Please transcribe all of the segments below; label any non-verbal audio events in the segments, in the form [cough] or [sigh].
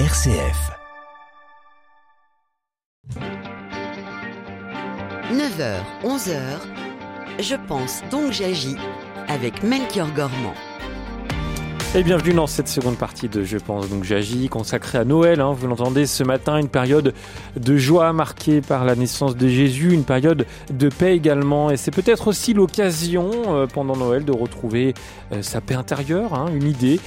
RCF. 9h, 11h, je pense donc j'agis avec Melchior Gormand. Et bienvenue dans cette seconde partie de Je pense donc j'agis, consacrée à Noël. Hein. vous l'entendez ce matin, une période de joie marquée par la naissance de Jésus, une période de paix également. Et c'est peut-être aussi l'occasion euh, pendant Noël de retrouver euh, sa paix intérieure, hein, une idée.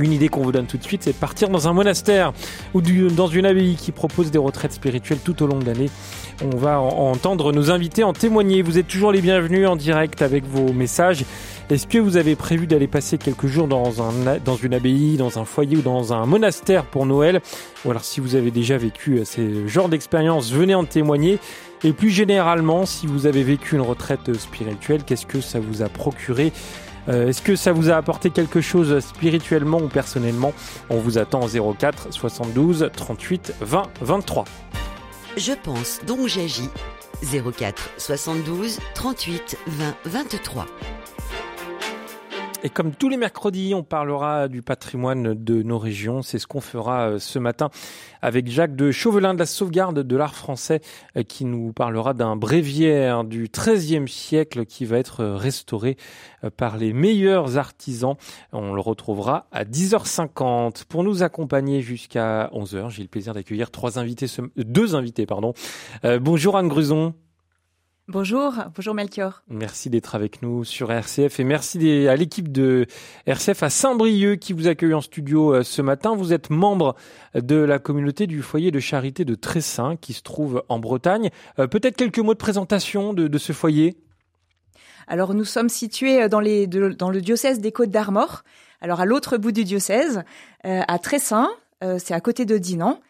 Une idée qu'on vous donne tout de suite, c'est partir dans un monastère ou dans une abbaye qui propose des retraites spirituelles tout au long de l'année. On va entendre nos invités en témoigner. Vous êtes toujours les bienvenus en direct avec vos messages. Est-ce que vous avez prévu d'aller passer quelques jours dans, un, dans une abbaye, dans un foyer ou dans un monastère pour Noël? Ou alors si vous avez déjà vécu euh, ces genres d'expériences, venez en témoigner. Et plus généralement, si vous avez vécu une retraite spirituelle, qu'est-ce que ça vous a procuré euh, Est-ce que ça vous a apporté quelque chose spirituellement ou personnellement On vous attend au 04 72 38 20 23. Je pense donc j'agis. 04 72 38 20 23. Et comme tous les mercredis, on parlera du patrimoine de nos régions. C'est ce qu'on fera euh, ce matin avec Jacques de Chauvelin de la sauvegarde de l'art français euh, qui nous parlera d'un bréviaire du XIIIe siècle qui va être restauré euh, par les meilleurs artisans. On le retrouvera à 10h50. Pour nous accompagner jusqu'à 11h, j'ai le plaisir d'accueillir trois invités, deux invités, pardon. bonjour Anne Gruson. Bonjour, bonjour Melchior. Merci d'être avec nous sur RCF et merci à l'équipe de RCF à Saint-Brieuc qui vous accueille en studio euh, ce matin. Vous êtes membre de la communauté du foyer de charité de Tressin qui se trouve en Bretagne. Euh, peut-être quelques mots de présentation de, ce foyer? Alors nous sommes situés dans, les, dans le diocèse des Côtes d'Armor. Alors à l'autre bout du diocèse, euh, à Tressin, c'est à côté de Dinan.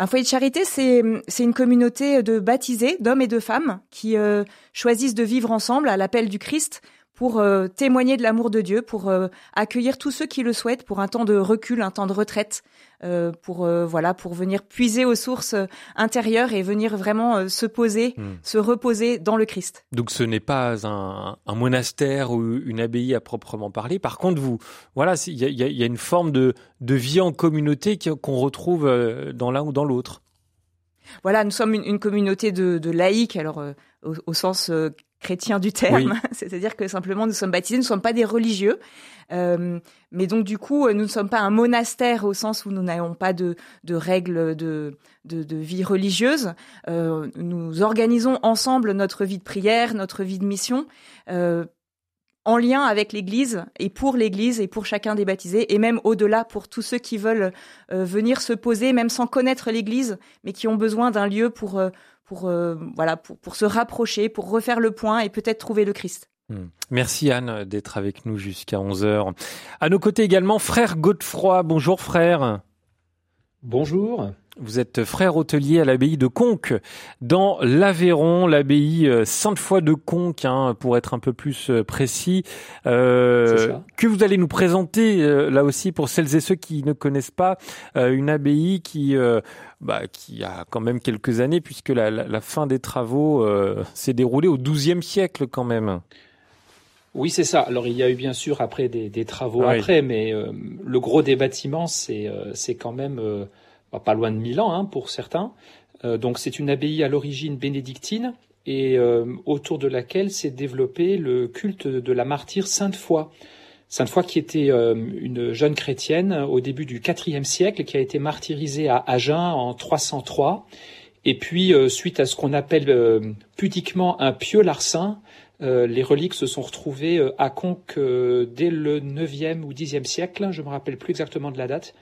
Un foyer de charité, c'est une communauté de baptisés, d'hommes et de femmes, qui euh, choisissent de vivre ensemble à l'appel du Christ pour euh, témoigner de l'amour de Dieu, pour euh, accueillir tous ceux qui le souhaitent pour un temps de recul, un temps de retraite, euh, pour voilà, pour venir puiser aux sources intérieures et venir vraiment se poser, hmm. se reposer dans le Christ. Donc ce n'est pas un, un, monastère ou une abbaye à proprement parler. Par contre, vous, voilà, il y a, y a, une forme de, de vie en communauté qu'on retrouve dans l'un ou dans l'autre. Voilà, nous sommes une, une communauté de, de laïcs, alors au, au, sens chrétien du terme, [laughs] c'est-à-dire que simplement nous sommes baptisés, nous ne sommes pas des religieux, euh, mais donc du coup nous ne sommes pas un monastère au sens où nous n'avons pas de, de règles de, de, de, vie religieuse. Euh, nous organisons ensemble notre vie de prière, notre vie de mission. Euh, en lien avec l'Église et pour l'Église et pour chacun des baptisés et même au-delà pour tous ceux qui veulent euh, venir se poser même sans connaître l'Église mais qui ont besoin d'un lieu pour euh, pour euh, voilà pour, pour se rapprocher, pour refaire le point et peut-être trouver le Christ. Hmm. Merci Anne d'être avec nous jusqu'à 11h. À nos côtés également frère Godefroy. Bonjour frère. Bonjour. Vous êtes frère hôtelier à l'abbaye de Conques, dans l'Aveyron, l'abbaye euh, Sainte-Foy de Conques, hein, pour être un peu plus euh, précis, euh, que vous allez nous présenter là aussi pour celles et ceux qui ne connaissent pas une abbaye qui bah, qui a quand même quelques années, puisque la, la, fin des travaux s'est déroulée au XIIe siècle quand même. Oui, c'est ça. Alors il y a eu bien sûr après des, des travaux après, mais le gros des bâtiments, c'est c'est quand même pas loin de Milan hein, pour certains. Euh, donc c'est une abbaye à l'origine bénédictine et euh, autour de laquelle s'est développé le culte de la martyre Sainte Foy. Sainte Foy qui était euh, une jeune chrétienne au début du IVe siècle qui a été martyrisée à Agen en 303. Et puis suite à ce qu'on appelle pudiquement un pieux larcin, les reliques se sont retrouvées à Conques dès le 9e ou 10e siècle, je me rappelle plus exactement de la date.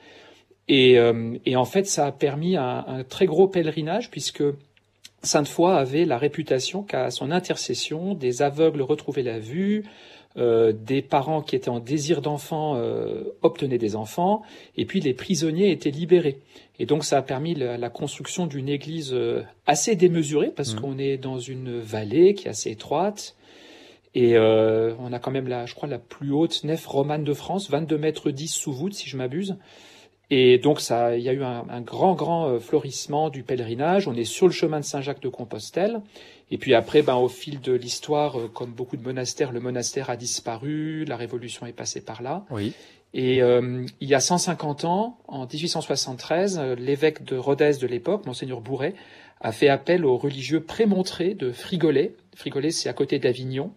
Et, euh, et, en fait, ça a permis un, un très gros pèlerinage puisque Sainte-Foy avait la réputation qu'à son intercession, des aveugles retrouvaient la vue, euh, des parents qui étaient en désir d'enfants euh, obtenaient des enfants, et puis les prisonniers étaient libérés. Et donc ça a permis la, la construction d'une église euh, assez démesurée, parce mmh. qu'on est dans une vallée qui est assez étroite, et euh, on a quand même, la, je crois, la plus haute nef romane de France, 22 mètres 10 sous voûte, si je m'abuse. Et donc, ça, il y a eu un, un, grand, grand euh, florissement du pèlerinage. On est sur le chemin de Saint-Jacques de Compostelle. Et puis après, ben, au fil de l'histoire, euh, comme beaucoup de monastères, le monastère a disparu, la Révolution est passée par là. Oui. Et euh, il y a 150 ans, en 1873, euh, l'évêque de Rodez de l'époque, monseigneur Bourret, a fait appel aux religieux prémontrés de Frigolet. Frigolet, c'est à côté d'Avignon,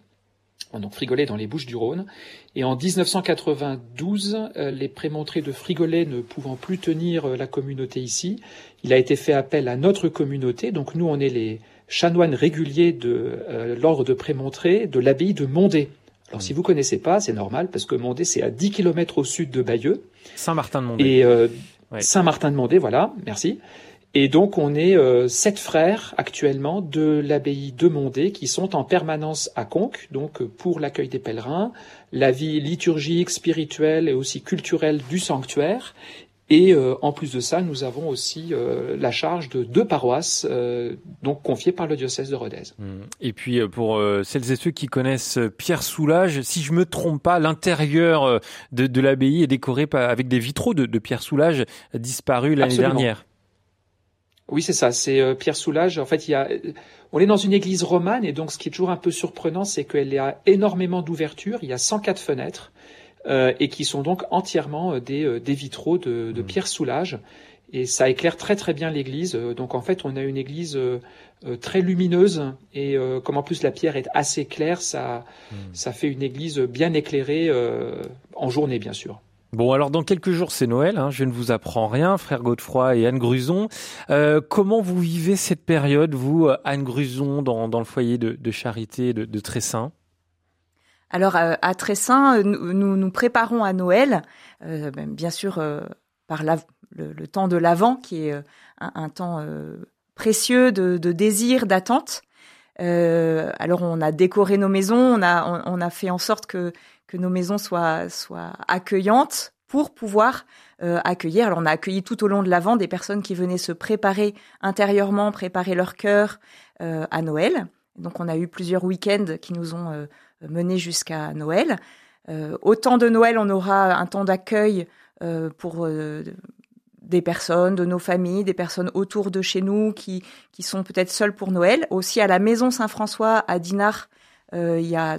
donc Frigolet dans les Bouches du Rhône. Et en 1992, euh, les prémontrés de Frigolet ne pouvant plus tenir la communauté ici, il a été fait appel à notre communauté. Donc nous, on est les chanoines réguliers de l'ordre de prémontrés de l'abbaye de Mondé. Alors si vous connaissez pas, c'est normal parce que Mondé c'est à 10 km au sud de Bayeux. Saint-Martin de Mondé. Et euh, Saint-Martin de Mondé, voilà, merci. Et donc on est euh, sept frères actuellement de l'abbaye de Mondé qui sont en permanence à Conques, donc pour l'accueil des pèlerins, la vie liturgique, spirituelle et aussi culturelle du sanctuaire, et euh, en plus de ça, nous avons aussi euh, la charge de deux paroisses, euh, donc confiées par le diocèse de Rodez. Mmh. Et puis pour celles et ceux qui connaissent Pierre Soulages, si je me trompe pas, l'intérieur de, de l'abbaye est décoré avec des vitraux de, de Pierre Soulages disparus l'année dernière. Oui, c'est ça. C'est Pierre Soulages. En fait, il y a, on est dans une église romane et donc ce qui est toujours un peu surprenant, c'est qu'elle a énormément d'ouvertures. Il y a 104 fenêtres. Euh, et qui sont donc entièrement euh, des, euh, des vitraux de, de mmh. Pierre Soulage. Et ça éclaire très très bien l'église. Donc en fait, on a une église très lumineuse et comme en plus la pierre est assez claire, ça, mmh. ça fait une église bien éclairée en journée, bien sûr. Bon, alors dans quelques jours, c'est Noël. Hein, je ne vous apprends rien, frère Godefroy et Anne Gruson. Euh, comment vous vivez cette période, vous, Anne Gruson, dans, le foyer de, de charité de, de Tressin alors euh, à Tressin, euh, nous nous préparons à Noël, euh, ben, bien sûr par le, temps de l'Avent, qui est un, temps précieux de, désir, d'attente. alors on a décoré nos maisons, on, a fait en sorte que que nos maisons soient soient accueillantes pour pouvoir accueillir. Alors on a accueilli tout au long de l'Avent des personnes qui venaient se préparer intérieurement, préparer leur cœur à Noël. Donc on a eu plusieurs week-ends qui nous ont mener jusqu'à Noël. Euh, au temps de Noël, on aura un temps d'accueil euh, pour euh, des personnes de nos familles, des personnes autour de chez nous qui, qui sont peut-être seules pour Noël. Aussi à la Maison Saint-François à Dinard, il y a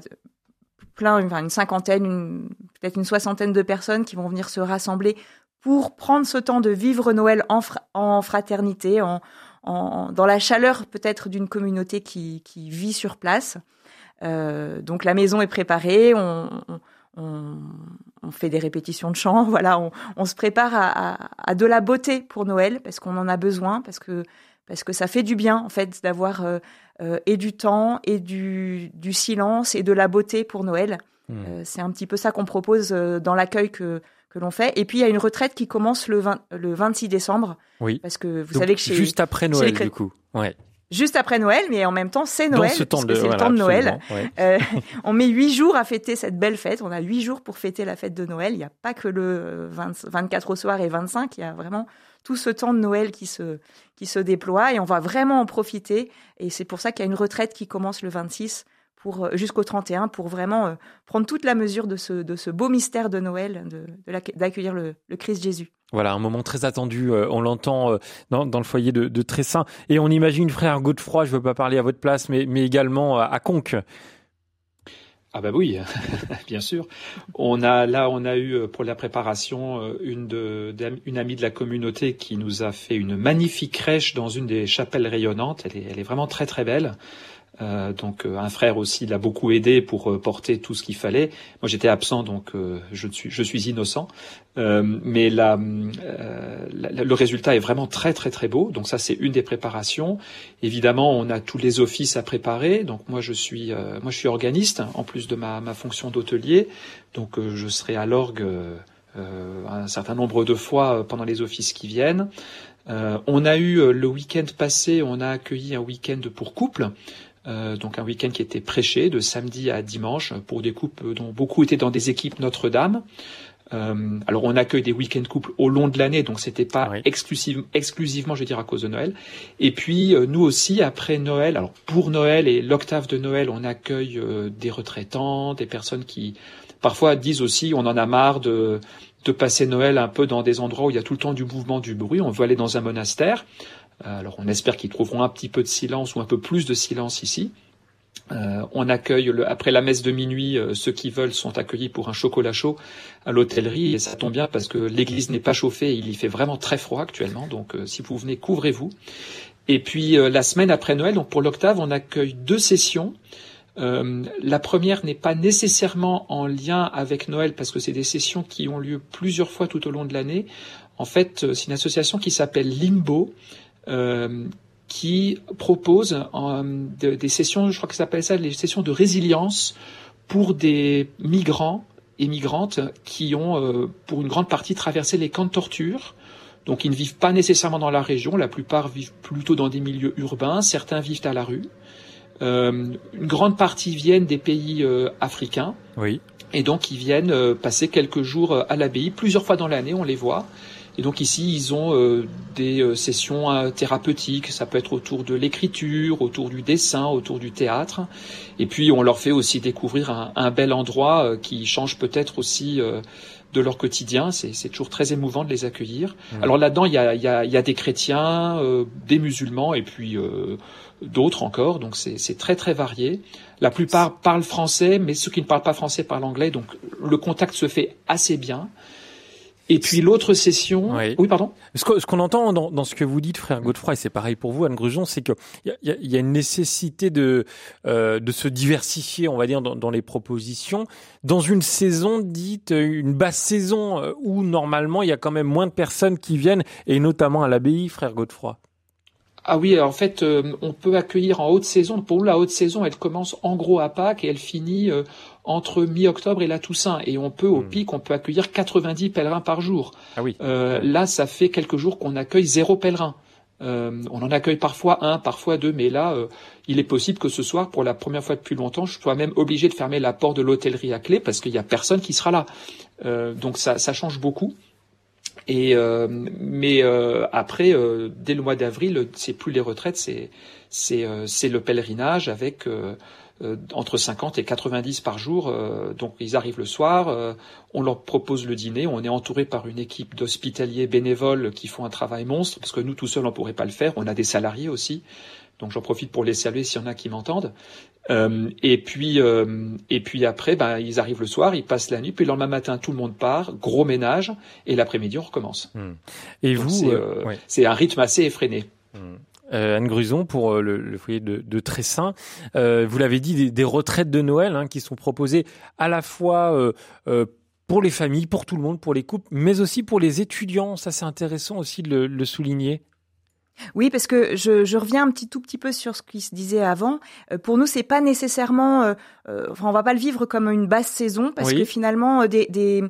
plein, une cinquantaine, peut-être une soixantaine de personnes qui vont venir se rassembler pour prendre ce temps de vivre Noël en, fraternité, en, en, dans la chaleur peut-être d'une communauté qui, qui vit sur place. Euh, donc la maison est préparée, on, on, on, fait des répétitions de chant, [laughs] voilà, on, on se prépare à, à, de la beauté pour Noël parce qu'on en a besoin, parce que parce que ça fait du bien en fait d'avoir euh, euh et du temps et du, du, silence et de la beauté pour Noël. Mmh. Euh, c'est un petit peu ça qu'on propose dans l'accueil que que l'on fait. Et puis il y a une retraite qui commence le, 20, le 26 décembre. Oui. Parce que vous savez que chez juste après Noël du coup. Ouais juste après Noël, mais en même temps c'est Noël, c'est le temps de Noël. [laughs] On met huit jours à fêter cette belle fête. On a huit jours pour fêter la fête de Noël. Il n'y a pas que le 24 au soir et 25. Il y a vraiment tout ce temps de Noël qui se qui se déploie et on va vraiment en profiter. Et c'est pour ça qu'il y a une retraite qui commence le 26 pour euh, jusqu'au 31 pour vraiment euh, prendre toute la mesure de ce de ce beau mystère de Noël, de d'accueillir le, le Christ Jésus. Voilà, un moment très attendu. Euh, on l'entend dans, dans, le foyer de, de Tressin. Et on imagine frère Godefroy, je ne veux pas parler à votre place, mais, mais également à, Conques. Ah bah oui, [laughs] bien sûr. On a là, on a eu euh, pour la préparation une de, amie de la communauté qui nous a fait une magnifique crèche dans une des chapelles rayonnantes. Elle elle est vraiment très très belle. Euh, donc euh, un frère aussi l'a beaucoup aidé pour euh, porter tout ce qu'il fallait. Moi j'étais absent donc je suis je suis innocent. mais la, le résultat est vraiment très très très beau. Donc ça c'est une des préparations. Évidemment on a tous les offices à préparer. Donc moi je suis moi je suis organiste en plus de ma, ma fonction d'hôtelier. Donc je serai à l'orgue un certain nombre de fois pendant les offices qui viennent. on a eu le week-end passé, on a accueilli un week-end pour couple. Euh, donc un week-end qui était prêché de samedi à dimanche pour des couples dont beaucoup étaient dans des équipes Notre-Dame. Euh, alors on accueille des week-end couples au long de l'année, donc c'était pas exclusivement, je veux dire, à cause de Noël. Et puis euh, nous aussi après Noël, alors pour Noël et l'octave de Noël, on accueille des retraitants, des personnes qui parfois disent aussi on en a marre de de passer Noël un peu dans des endroits où il y a tout le temps du mouvement, du bruit. On veut aller dans un monastère. Euh, alors on espère qu'ils trouveront un petit peu de silence ou un peu plus de silence ici. on accueille le, après la messe de minuit, ceux qui veulent sont accueillis pour un chocolat chaud à l'hôtellerie et ça tombe bien parce que l'église n'est pas chauffée, il y fait vraiment très froid actuellement, donc si vous venez, couvrez-vous. Et puis la semaine après Noël, donc pour l'octave, on accueille deux sessions. Euh, la première n'est pas nécessairement en lien avec Noël parce que c'est des sessions qui ont lieu plusieurs fois tout au long de l'année. En fait, euh, c'est une association qui s'appelle Limbo. Euh, qui propose des sessions, je crois que ça s'appelle ça, les sessions de résilience pour des migrants et migrantes qui ont, pour une grande partie, traversé les camps de torture. Donc, ils ne vivent pas nécessairement dans la région. La plupart vivent plutôt dans des milieux urbains. Certains vivent à la rue. Euh, une grande partie viennent des pays euh, africains. Oui. Et donc ils viennent euh, passer quelques jours à l'abbaye, plusieurs fois dans l'année, on les voit. Et donc ici, ils ont des sessions thérapeutiques, ça peut être autour de l'écriture, autour du dessin, autour du théâtre. Et puis on leur fait aussi découvrir un, un bel endroit qui change peut-être aussi de leur quotidien. C'est toujours très émouvant de les accueillir. Mmh. Alors là-dedans, il y a, y, a, y a, des chrétiens, des musulmans et puis d'autres encore, donc c'est très très varié. La plupart parlent français, mais ceux qui ne parlent pas français parlent anglais, donc le contact se fait assez bien. Et puis l'autre session. Oui. pardon. Ce qu'on entend dans, ce que vous dites, frère Godefroy, et c'est pareil pour vous, Anne Grujon, c'est qu'il y, y, y a, une nécessité de euh, de se diversifier, on va dire, dans, dans, les propositions. Dans une saison dite une basse saison euh, où normalement il y a quand même moins de personnes qui viennent, et notamment à l'abbaye, frère Godefroy. Ah oui, en fait, euh, on peut accueillir en haute saison. Pour nous, la haute saison, elle commence en gros à Pâques et elle finit euh, entre mi-octobre et la Toussaint. Et on peut, au hmm. pic, on peut accueillir 90 pèlerins par jour. Ah oui. Euh, là, ça fait quelques jours qu'on accueille zéro pèlerin. on en accueille parfois un, parfois deux, mais là, il est possible que ce soir, pour la première fois depuis longtemps, je sois même obligé de fermer la porte de l'hôtellerie à clé parce qu'il y a personne qui sera là. donc ça, ça change beaucoup. Et euh, mais euh, après, euh, dès le mois d'avril, c'est plus les retraites, c'est c'est c'est le pèlerinage avec entre 50 et 90 par jour. donc ils arrivent le soir, on leur propose le dîner, on est entouré par une équipe d'hospitaliers bénévoles qui font un travail monstre parce que nous tout seuls on pourrait pas le faire. On a des salariés aussi. Donc j'en profite pour les saluer s'il y en a qui m'entendent. Euh, et puis euh, et puis après, ben, ils arrivent le soir, ils passent la nuit, puis le lendemain matin tout le monde part, gros ménage, et l'après-midi on recommence. Hmm. Et vous, euh, c'est un rythme assez effréné. Hmm. Anne Gruson pour le, foyer de, de Tressin. vous l'avez dit, des, retraites de Noël hein, qui sont proposées à la fois pour les familles, pour tout le monde, pour les couples, mais aussi pour les étudiants. Ça, c'est intéressant aussi de le souligner. Oui, parce que je, je, reviens un petit tout petit peu sur ce qui se disait avant. Euh, pour nous, c'est pas nécessairement, euh, euh, enfin, on va pas le vivre comme une basse saison, parce que finalement, des, des,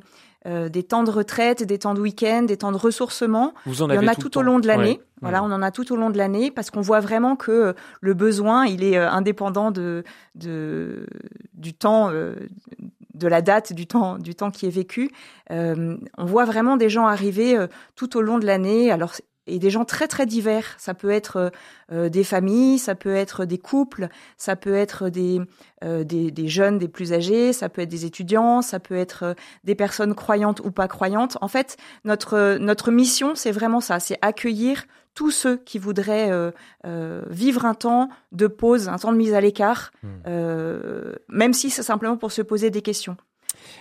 des, temps de retraite, des temps de week-end, des temps de ressourcement, Vous en il y en a tout, au long de l'année. Voilà, on en a tout au long de l'année, parce qu'on voit vraiment que le besoin, il est indépendant de, de du temps. de la date du temps du temps qui est vécu, on voit vraiment des gens arriver tout au long de l'année. Alors et des gens très très divers. Ça peut être euh, euh, des familles, ça peut être des couples, ça peut être des, euh, des, des jeunes, des plus âgés, ça peut être des étudiants, ça peut être des personnes croyantes ou pas croyantes. En fait, notre notre mission, c'est vraiment ça, c'est accueillir tous ceux qui voudraient vivre un temps de pause, un temps de mise à l'écart, mmh. même si c'est simplement pour se poser des questions.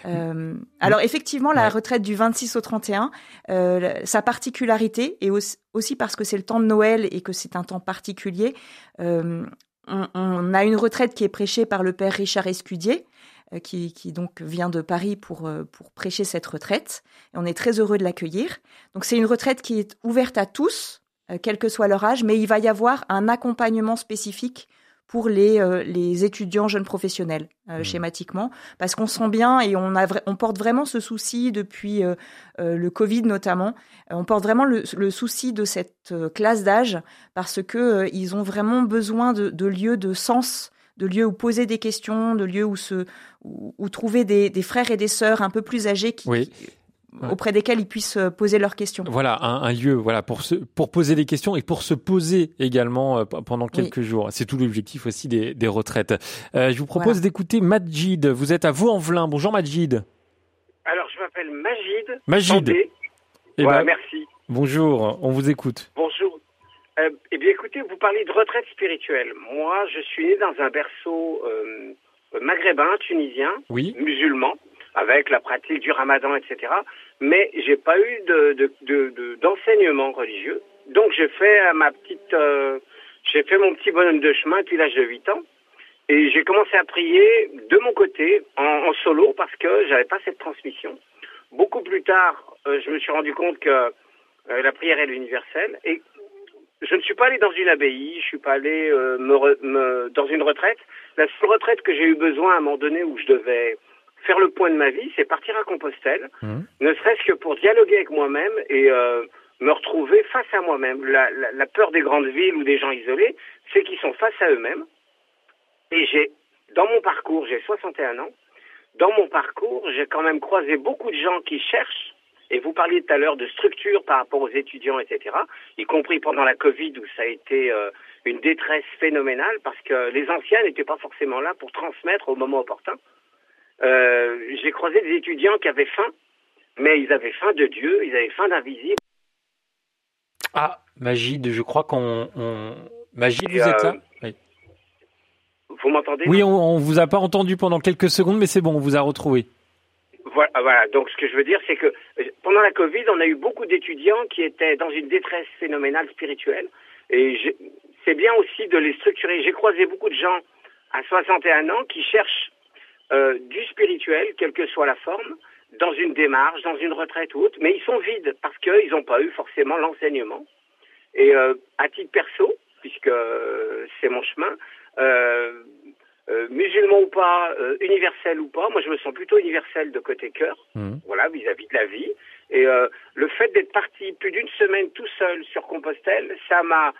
Euh, alors effectivement, la retraite du 26 au 31, euh, sa particularité, et aussi, parce que c'est le temps de Noël et que c'est un temps particulier, euh, on, a une retraite qui est prêchée par le père Richard Escudier, qui, qui, donc vient de Paris pour, pour prêcher cette retraite. Et on est très heureux de l'accueillir. Donc c'est une retraite qui est ouverte à tous, quel que soit leur âge, mais il va y avoir un accompagnement spécifique pour les, euh, les étudiants jeunes professionnels, euh, mmh. schématiquement, parce qu'on sent bien et on, a on porte vraiment ce souci depuis euh, le Covid notamment, on porte vraiment le, le souci de cette classe d'âge parce que ils ont vraiment besoin de, de, lieux de sens, de lieux où poser des questions, de lieux où se où, trouver des, des, frères et des sœurs un peu plus âgés qui, oui auprès desquels ils puissent euh, poser leurs questions. Voilà, un, lieu voilà pour se, pour poser des questions et pour se poser également euh, pendant quelques jours. C'est tout l'objectif aussi des, des retraites. Euh, je vous propose d'écouter Majid. Vous êtes à Vaux-en-Velin. Bonjour Majid. Alors je m'appelle Majid. Majid. Eh ben, merci. Bonjour, on vous écoute. Bonjour. eh bien écoutez, écoutez, vous parlez de retraite spirituelle. Moi, je suis né dans un berceau euh, maghrébin, tunisien, Oui. musulman, avec la pratique du ramadan, etc. Mais j'ai pas eu de, de, de- de- d'enseignement religieux. Donc j'ai fait euh, ma petite, euh, j'ai fait mon petit bonhomme de chemin depuis l'âge de 8 ans. Et j'ai commencé à prier de mon côté, en, solo, parce que j'avais pas cette transmission. Beaucoup plus tard, euh, je me suis rendu compte que la prière est universelle. Et je ne suis pas allé dans une abbaye, je suis pas allé me, me- dans une retraite. La seule retraite que j'ai eu besoin à un moment donné où je devais faire le point de ma vie, c'est partir à Compostelle, Mhm. ne serait-ce que pour dialoguer avec moi-même et euh, me retrouver face à moi-même. La, la- la peur des grandes villes ou des gens isolés, c'est qu'ils sont face à eux-mêmes. Et j'ai, dans mon parcours, j'ai 61 ans, dans mon parcours, j'ai quand même croisé beaucoup de gens qui cherchent, et vous parliez tout à l'heure de structure par rapport aux étudiants, etc., y compris pendant la Covid où ça a été euh, une détresse phénoménale parce que les anciens n'étaient pas forcément là pour transmettre au moment opportun. Euh, j'ai croisé des étudiants qui avaient faim, mais ils avaient faim de Dieu, ils avaient faim d'invisible. Ah, Magide, je crois qu'on. On... Magide, vous Et, êtes euh, là Oui, Vous m'entendez Oui, on, on vous a pas entendu pendant quelques secondes, mais c'est bon, on vous a retrouvé. Voilà, voilà. Donc, ce que je veux dire, c'est que euh, pendant la Covid, on a eu beaucoup d'étudiants qui étaient dans une détresse phénoménale spirituelle. Et c'est bien aussi de les structurer. J'ai croisé beaucoup de gens à 61 ans qui cherchent euh, du spirituel, quelle que soit la forme, dans une démarche, dans une retraite ou autre, mais ils sont vides parce qu'ils n'ont pas eu forcément l'enseignement. Et euh, à titre perso, puisque euh, c'est mon chemin, euh, euh, musulman ou pas, euh, universel ou pas, moi je me sens plutôt universel de côté cœur, Mhm. voilà, vis-à-vis de la vie. Et euh, le fait d'être parti plus d'une semaine tout seul sur Compostelle, ça m'a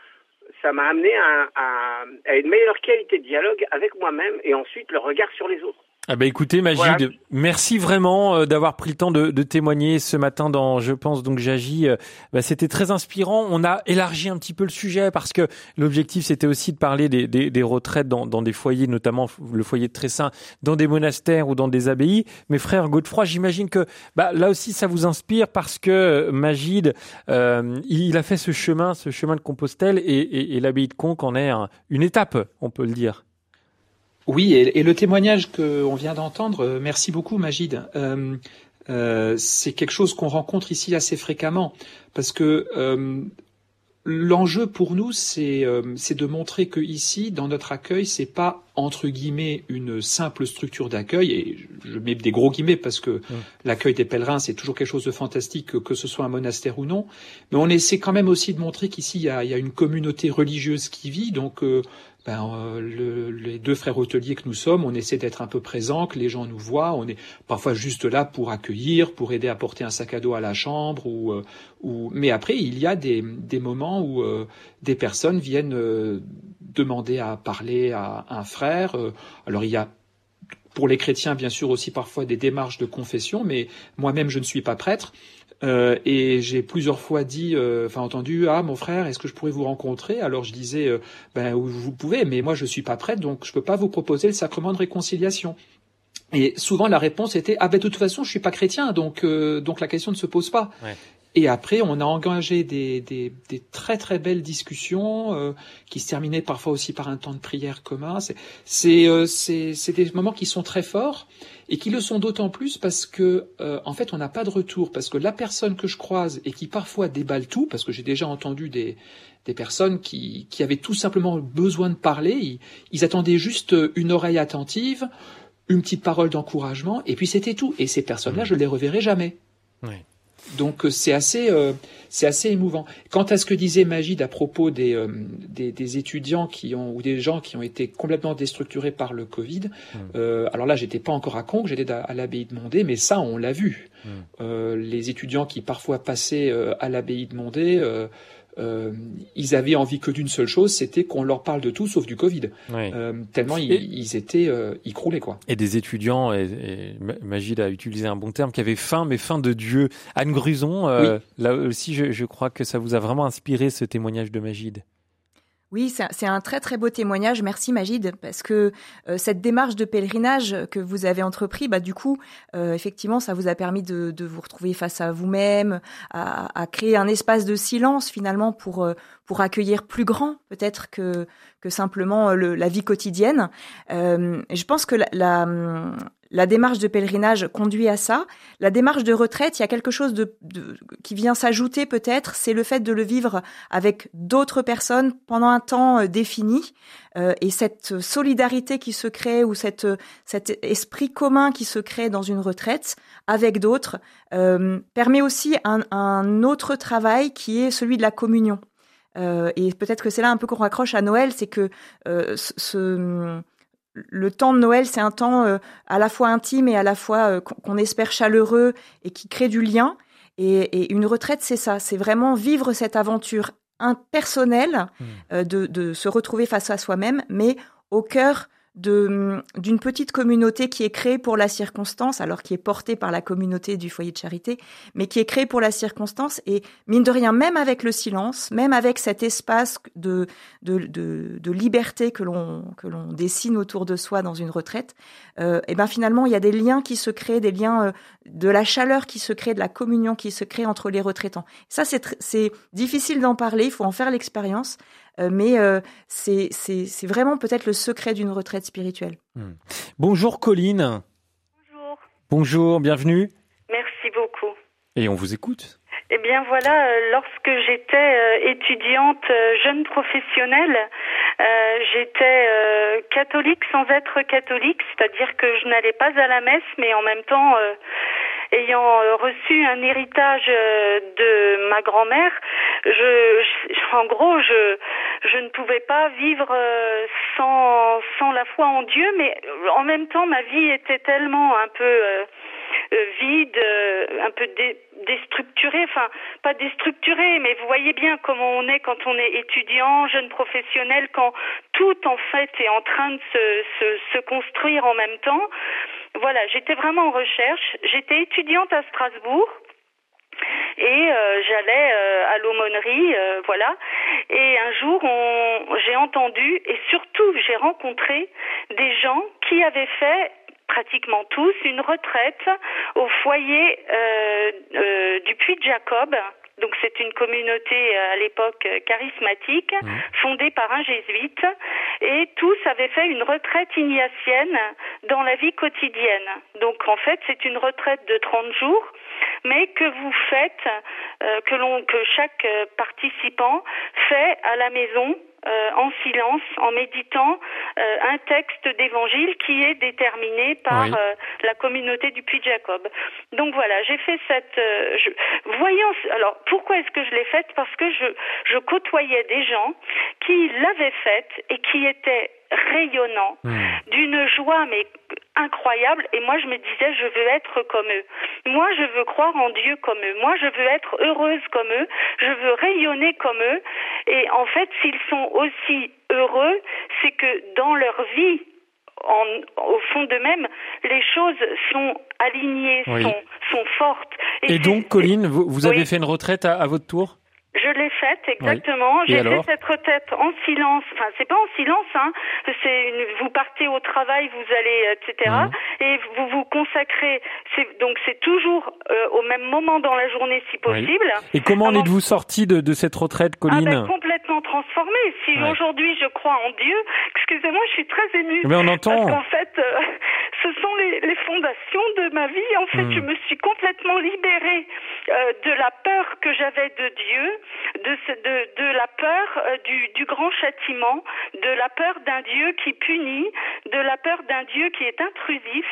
ça m'a amené à, à- à une meilleure qualité de dialogue avec moi-même et ensuite le regard sur les autres. Ah bah écoutez Magide, Voilà. merci vraiment euh, d'avoir pris le temps de, de témoigner ce matin dans Je pense donc j'agis. Euh, bah, c'était très inspirant. On a élargi un petit peu le sujet parce que l'objectif c'était aussi de parler des, des, des retraites dans, dans des foyers, notamment le foyer de Tressin, dans des monastères ou dans des abbayes. Mais frère Godefroy, j'imagine que bah, là aussi ça vous inspire parce que euh, Magide, euh, il a fait ce chemin, ce chemin de Compostelle et, et, et l'abbaye de Conques en est un- une étape, on peut le dire. Oui, et, et le témoignage qu'on vient d'entendre, euh, merci beaucoup Magide, euh, euh, c'est quelque chose qu'on rencontre ici assez fréquemment, parce que euh, l'enjeu pour nous, c'est euh, de montrer que ici, dans notre accueil, c'est pas entre guillemets une simple structure d'accueil, et je mets des gros guillemets parce que l'accueil des pèlerins, c'est toujours quelque chose de fantastique, que, ce soit un monastère ou non, mais on essaie quand même aussi de montrer qu'ici, il y a, il y a une communauté religieuse qui vit, donc euh, ben, euh, le- les deux frères hôteliers que nous sommes, on essaie d'être un peu présents, que les gens nous voient. On est parfois juste là pour accueillir, pour aider à porter un sac à dos à la chambre. Ou, euh, ou... Mais après, il y a des, des moments où euh, des personnes viennent euh, demander à parler à un frère. Euh, Alors il y a pour les chrétiens, bien sûr, aussi parfois des démarches de confession, mais moi-même, je ne suis pas prêtre. Euh, et j'ai plusieurs fois dit, euh, entendu, ah mon frère, est-ce que je pourrais vous rencontrer? Alors je disais, euh, ben vous pouvez, mais moi je suis pas prêtre, donc je peux pas vous proposer le sacrement de réconciliation. Et souvent la réponse était, ah ben de toute façon je suis pas chrétien, donc euh, donc la question ne se pose pas. Et après, on a engagé des, des, des très très belles discussions euh, qui se terminaient parfois aussi par un temps de prière commun. C'est c'est euh, c'est c'est des moments qui sont très forts et qui le sont d'autant plus parce que euh, en fait on n'a pas de retour parce que la personne que je croise et qui parfois déballe tout parce que j'ai déjà entendu des des personnes qui qui avaient tout simplement besoin de parler ils, ils attendaient juste une oreille attentive une petite parole d'encouragement et puis c'était tout et ces personnes là je les reverrai jamais Oui. Donc euh, c'est assez, euh, c'est assez émouvant. Quant à ce que disait Magide à propos des, euh, des, des étudiants qui ont ou des gens qui ont été complètement déstructurés par le Covid, euh, alors là j'étais pas encore à Conques, j'étais à, à l'abbaye de Mondé, mais ça on l'a vu. Euh, les étudiants qui parfois passaient à l'abbaye de Mondé, euh, ils avaient envie que d'une seule chose, c'était qu'on leur parle de tout sauf du Covid. Euh, tellement ils, étaient, euh, ils croulaient quoi. et des étudiants, et, et Ma- Magide a utilisé un bon terme, qui avait faim, mais faim de Dieu. Anne Gruson, euh, là aussi, je, je crois que ça vous a vraiment inspiré ce témoignage de Magide. Oui, c'est un très très beau témoignage. Merci Magide, parce que euh, cette démarche de pèlerinage que vous avez entrepris, bah du coup, euh, effectivement, ça vous a permis de, vous retrouver face à vous-même, à, à, créer un espace de silence finalement pour euh, pour accueillir plus grand peut-être que que simplement le, la vie quotidienne. je pense que la, la la démarche de pèlerinage conduit à ça. La démarche de retraite, il y a quelque chose de, qui vient s'ajouter peut-être, c'est le fait de le vivre avec d'autres personnes pendant un temps euh, défini. Euh, et cette solidarité qui se crée ou cet esprit commun qui se crée dans une retraite avec d'autres euh, permet aussi un, un, autre travail qui est celui de la communion. et peut-être que c'est là un peu qu'on raccroche à Noël, c'est que ce le temps de Noël, c'est un temps euh, à la fois intime et à la fois euh, qu'on espère chaleureux et qui crée du lien. Et, une retraite, c'est ça, c'est vraiment vivre cette aventure impersonnelle mmh. euh, de, de, se retrouver face à soi-même, mais au cœur d'une petite communauté qui est créée pour la circonstance, alors qui est portée par la communauté du foyer de charité, mais qui est créée pour la circonstance et mine de rien, même avec le silence, même avec cet espace de de, de, de liberté que l'on que l'on dessine autour de soi dans une retraite, euh, et ben finalement il y a des liens qui se créent, des liens euh, de la chaleur qui se crée, de la communion qui se crée entre les retraitants. Ça c'est difficile d'en parler, il faut en faire l'expérience, mais euh, c'est vraiment peut-être le secret d'une retraite spirituelle. Hmm. Bonjour Colline. Bonjour. Bonjour, bienvenue. Merci beaucoup. Et on vous écoute. Eh bien voilà, euh, lorsque j'étais étudiante jeune professionnelle, j'étais catholique sans être catholique, c'est-à-dire que je n'allais pas à la messe, mais en même temps ayant euh, reçu un héritage euh, de ma grand-mère, je, en gros, je, je ne pouvais pas vivre euh, sans, sans la foi en Dieu, mais en même temps, ma vie était tellement un peu vide, un peu déstructurée, enfin pas déstructurée, mais vous voyez bien comment on est quand on est étudiant, jeune professionnel, quand tout en fait est en train de se, se, se construire en même temps. Voilà, j'étais vraiment en recherche. J'étais étudiante à Strasbourg et euh, j'allais euh, à l'aumônerie, euh, voilà. Et un jour, j'ai entendu et surtout j'ai rencontré des gens qui avaient fait pratiquement tous une retraite au foyer du Puy de Jacob donc c'est une communauté euh, à l'époque euh, charismatique, mmh. fondée par un jésuite, et tous avaient fait une retraite ignatienne dans la vie quotidienne. Donc en fait c'est une retraite de 30 jours, mais que vous faites, euh, que l'on, que chaque participant fait à la maison euh, en silence, en méditant euh, un texte d'évangile qui est déterminé par euh, la communauté du Puy de Jacob. Donc voilà, j'ai fait cette. Je, voyant, alors pourquoi est-ce que je l'ai faite? Parce que je, je côtoyais des gens qui l'avaient faite et qui étaient rayonnants, hmm. d'une joie mais incroyable et moi je me disais je veux être comme eux. Moi je veux croire en Dieu comme eux. Moi je veux être heureuse comme eux. Je veux rayonner comme eux et en fait s'ils sont aussi heureux, c'est que dans leur vie en, au fond d'eux-mêmes, les choses sont alignées, sont, sont fortes. Et, donc, Colline, vous, vous avez fait une retraite à, à votre tour? Je l'ai faite exactement. J'ai fait cette retraite en silence. Enfin, c'est pas en silence, hein. C'est une... vous partez au travail, vous allez, etc. Mhm. Et vous vous consacrez. C'est donc c'est toujours euh, au même moment dans la journée, si possible. Et comment en êtes-vous sorti de, de, cette retraite, Colline ah ben, Complètement transformée. Si aujourd'hui je crois en Dieu, excusez-moi, je suis très émue. Mais on entend. Parce qu'en fait, euh, ce sont les, les, fondations de ma vie. En fait, mhm. je me suis complètement libérée euh, de la peur que j'avais de Dieu de, de, de la peur euh, du, du grand châtiment, de la peur d'un Dieu qui punit, de la peur d'un Dieu qui est intrusif.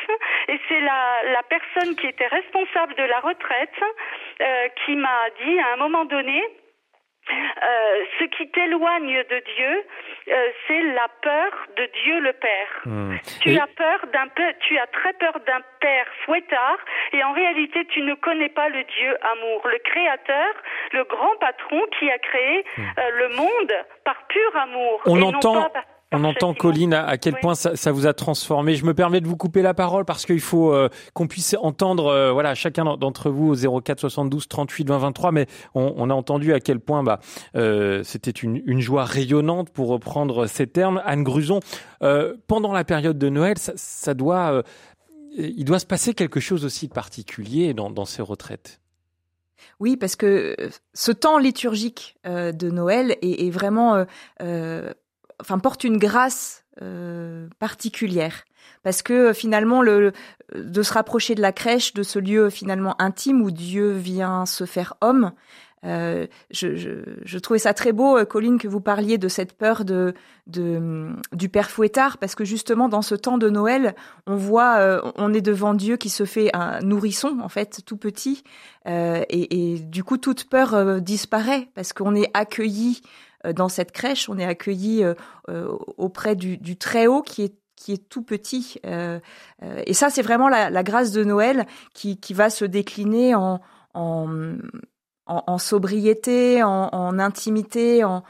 Et c'est la, la personne qui était responsable de la retraite euh, qui m'a dit à un moment donné, euh, ce qui t'éloigne de Dieu, euh, c'est la peur de Dieu le Père. Hmm. Tu as peur d'un tu as très peur d'un père fouettard, et en réalité tu ne connais pas le Dieu amour, le Créateur, le grand patron qui a créé hmm. euh, le monde par pur amour. On entend. On entend, Colline, à, quel point ça, vous a transformé. Je me permets de vous couper la parole parce qu'il faut euh, qu'on puisse entendre, euh, voilà, chacun d'entre vous au 04 72 38 20 23. Mais on, a entendu à quel point, bah, euh, c'était une, joie rayonnante pour reprendre ces termes. Anne Gruson, pendant la période de Noël, ça, doit, il doit se passer quelque chose aussi de particulier dans, dans ces retraites. Oui, parce que ce temps liturgique de Noël est, est vraiment enfin porte une grâce euh, particulière parce que finalement le de se rapprocher de la crèche, de ce lieu finalement intime où Dieu vient se faire homme. Euh, je, je, trouvais ça très beau, euh, Colline, que vous parliez de cette peur de, de du père fouettard, parce que justement dans ce temps de Noël, on voit, on est devant Dieu qui se fait un nourrisson en fait, tout petit, et, et, du coup toute peur disparaît parce qu'on est accueilli dans cette crèche, on est accueilli euh, euh, auprès du, du très haut qui est qui est tout petit. Euh, et ça, c'est vraiment la, la, grâce de Noël qui, qui va se décliner en, en, en, sobriété, en, en intimité, en,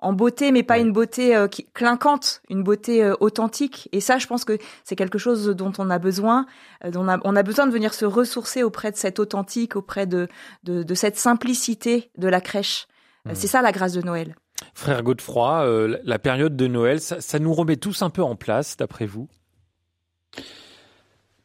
en beauté, mais pas une beauté euh, qui, clinquante, une beauté euh, authentique. Et ça, je pense que c'est quelque chose dont on a besoin. Euh, dont on, a, on a besoin de venir se ressourcer auprès de cet authentique, auprès de, de, de cette simplicité de la crèche. Mmh. C'est ça la grâce de Noël. Frère Godefroy, la période de Noël, ça, ça nous remet tous un peu en place, d'après vous?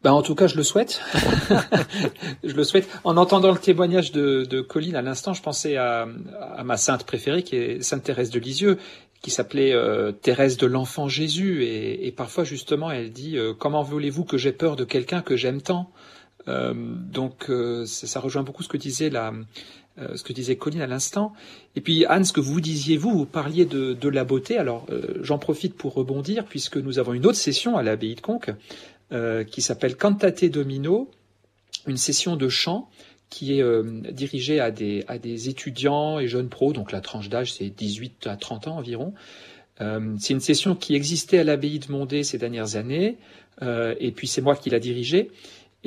Ben, en tout cas, je le souhaite. [laughs] je le souhaite. En entendant le témoignage de, de Colline à l'instant, je pensais à, à, ma sainte préférée, qui est Sainte Thérèse de Lisieux, qui s'appelait euh, Thérèse de l'Enfant Jésus. Et, et, parfois, justement, elle dit euh, Comment voulez-vous que j'ai peur de quelqu'un que j'aime tant? Euh, Donc, euh, ça, rejoint beaucoup ce que disait la, ce que disait Colline à l'instant. Et puis Anne, ce que vous disiez, vous, vous parliez de, de la beauté. Alors j'en profite pour rebondir, puisque nous avons une autre session à l'abbaye de Conques euh, qui s'appelle Cantate Domino, une session de chant qui est euh, dirigée à des, à des étudiants et jeunes pros, donc la tranche d'âge c'est 18 à 30 ans environ. Euh, c'est une session qui existait à l'abbaye de Mondé ces dernières années, et puis c'est moi qui l'a dirigée.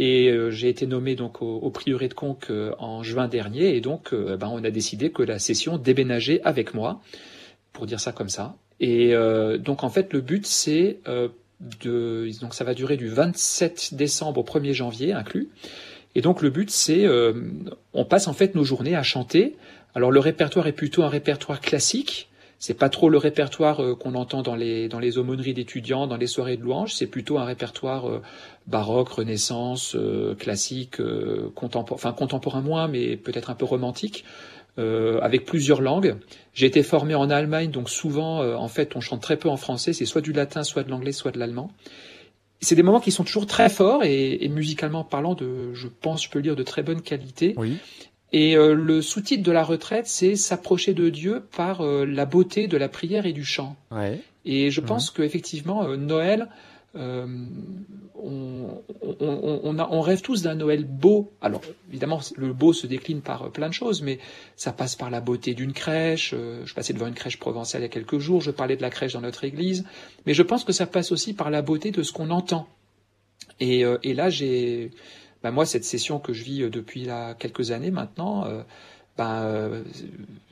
Et j'ai été nommé donc au, prieuré de Conques en juin dernier, et donc ben, on a décidé que la session déménageait avec moi, pour dire ça comme ça. Et donc en fait le but c'est de, donc ça va durer du 27 décembre au 1er janvier inclus. Et donc le but c'est, euh, on passe en fait nos journées à chanter. Alors le répertoire est plutôt un répertoire classique. C'est pas trop le répertoire euh, qu'on entend dans les dans les aumôneries d'étudiants, dans les soirées de louanges. C'est plutôt un répertoire euh, baroque, Renaissance, classique, contemporain, enfin contemporain moins, mais peut-être un peu romantique. Euh, avec plusieurs langues. J'ai été formé en Allemagne, donc souvent, euh, en fait, on chante très peu en français. C'est soit du latin, soit de l'anglais, soit de l'allemand. C'est des moments qui sont toujours très forts et, et, musicalement parlant, de, je pense, je peux le dire, de très bonne qualité. Oui. Et euh, le sous-titre de la retraite, c'est s'approcher de Dieu par la beauté de la prière et du chant. Ouais. Et je pense qu'effectivement, Noël, euh, on, on, on, on, rêve tous d'un Noël beau. Alors évidemment, le beau se décline par euh, plein de choses, mais ça passe par la beauté d'une crèche. Euh, je passais devant une crèche provençale il y a quelques jours, je parlais de la crèche dans notre église, mais je pense que ça passe aussi par la beauté de ce qu'on entend. Et, et là, j'ai, bah moi, cette session que je vis depuis là, quelques années maintenant, ben,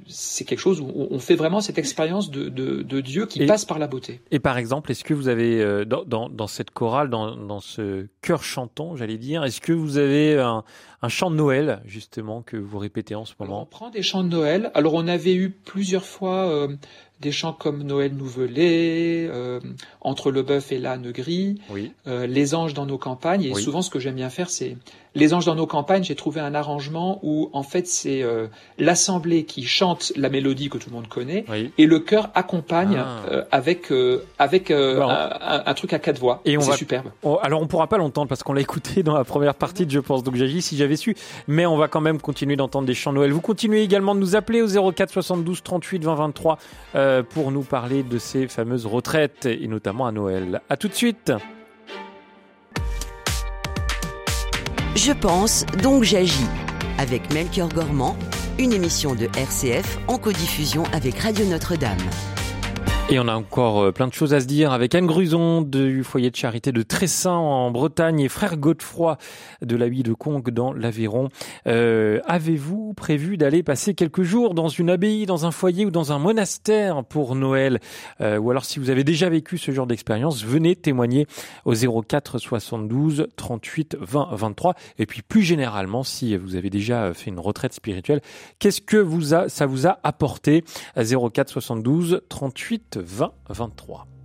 c'est quelque chose où on fait vraiment cette expérience de, de, de Dieu qui passe par la beauté. Et par exemple, est-ce que vous avez euh, dans, dans, dans, cette chorale, dans, dans ce chœur chantant, j'allais dire, est-ce que vous avez un, un, chant de Noël justement que vous répétez en ce moment? On prend des chants de Noël. Alors on avait eu plusieurs fois euh, des chants comme Noël nouvelé, euh, Entre le bœuf et l'âne gris, oui. euh, Les anges dans nos campagnes. Et souvent, ce que j'aime bien faire, c'est Les anges dans nos campagnes. J'ai trouvé un arrangement où, en fait, c'est euh, l'assemblée qui chante la mélodie que tout le monde connaît oui. et le chœur accompagne ah. Euh, avec euh, avec bon. un, un, truc à quatre voix. Et c'est superbe. On, alors, on pourra pas l'entendre parce qu'on l'a écouté dans la première partie de Je pense. Donc, j'ai dit si j'avais su. Mais on va quand même continuer d'entendre des chants Noël. Vous continuez également de nous appeler au 04 72 38 20 23 euh, pour nous parler de ces fameuses retraites et notamment à Noël. À tout de suite. Je pense, donc j'agis. Avec Melchior Gormand, une émission de RCF en codiffusion avec Radio Notre-Dame. Et on a encore euh, plein de choses à se dire avec Anne Gruson du foyer de charité de Tressin en Bretagne et frère Godefroy de l'abbaye de Conques dans l'Aveyron. Euh, Avez-vous prévu d'aller passer quelques jours dans une abbaye, dans un foyer ou dans un monastère pour Noël? Euh, Ou alors si vous avez déjà vécu ce genre d'expérience, venez témoigner au 04 72 38 20 23. Et puis plus généralement, si vous avez déjà fait une retraite spirituelle, qu'est-ce que vous a, ça vous a apporté? 04 72 38 20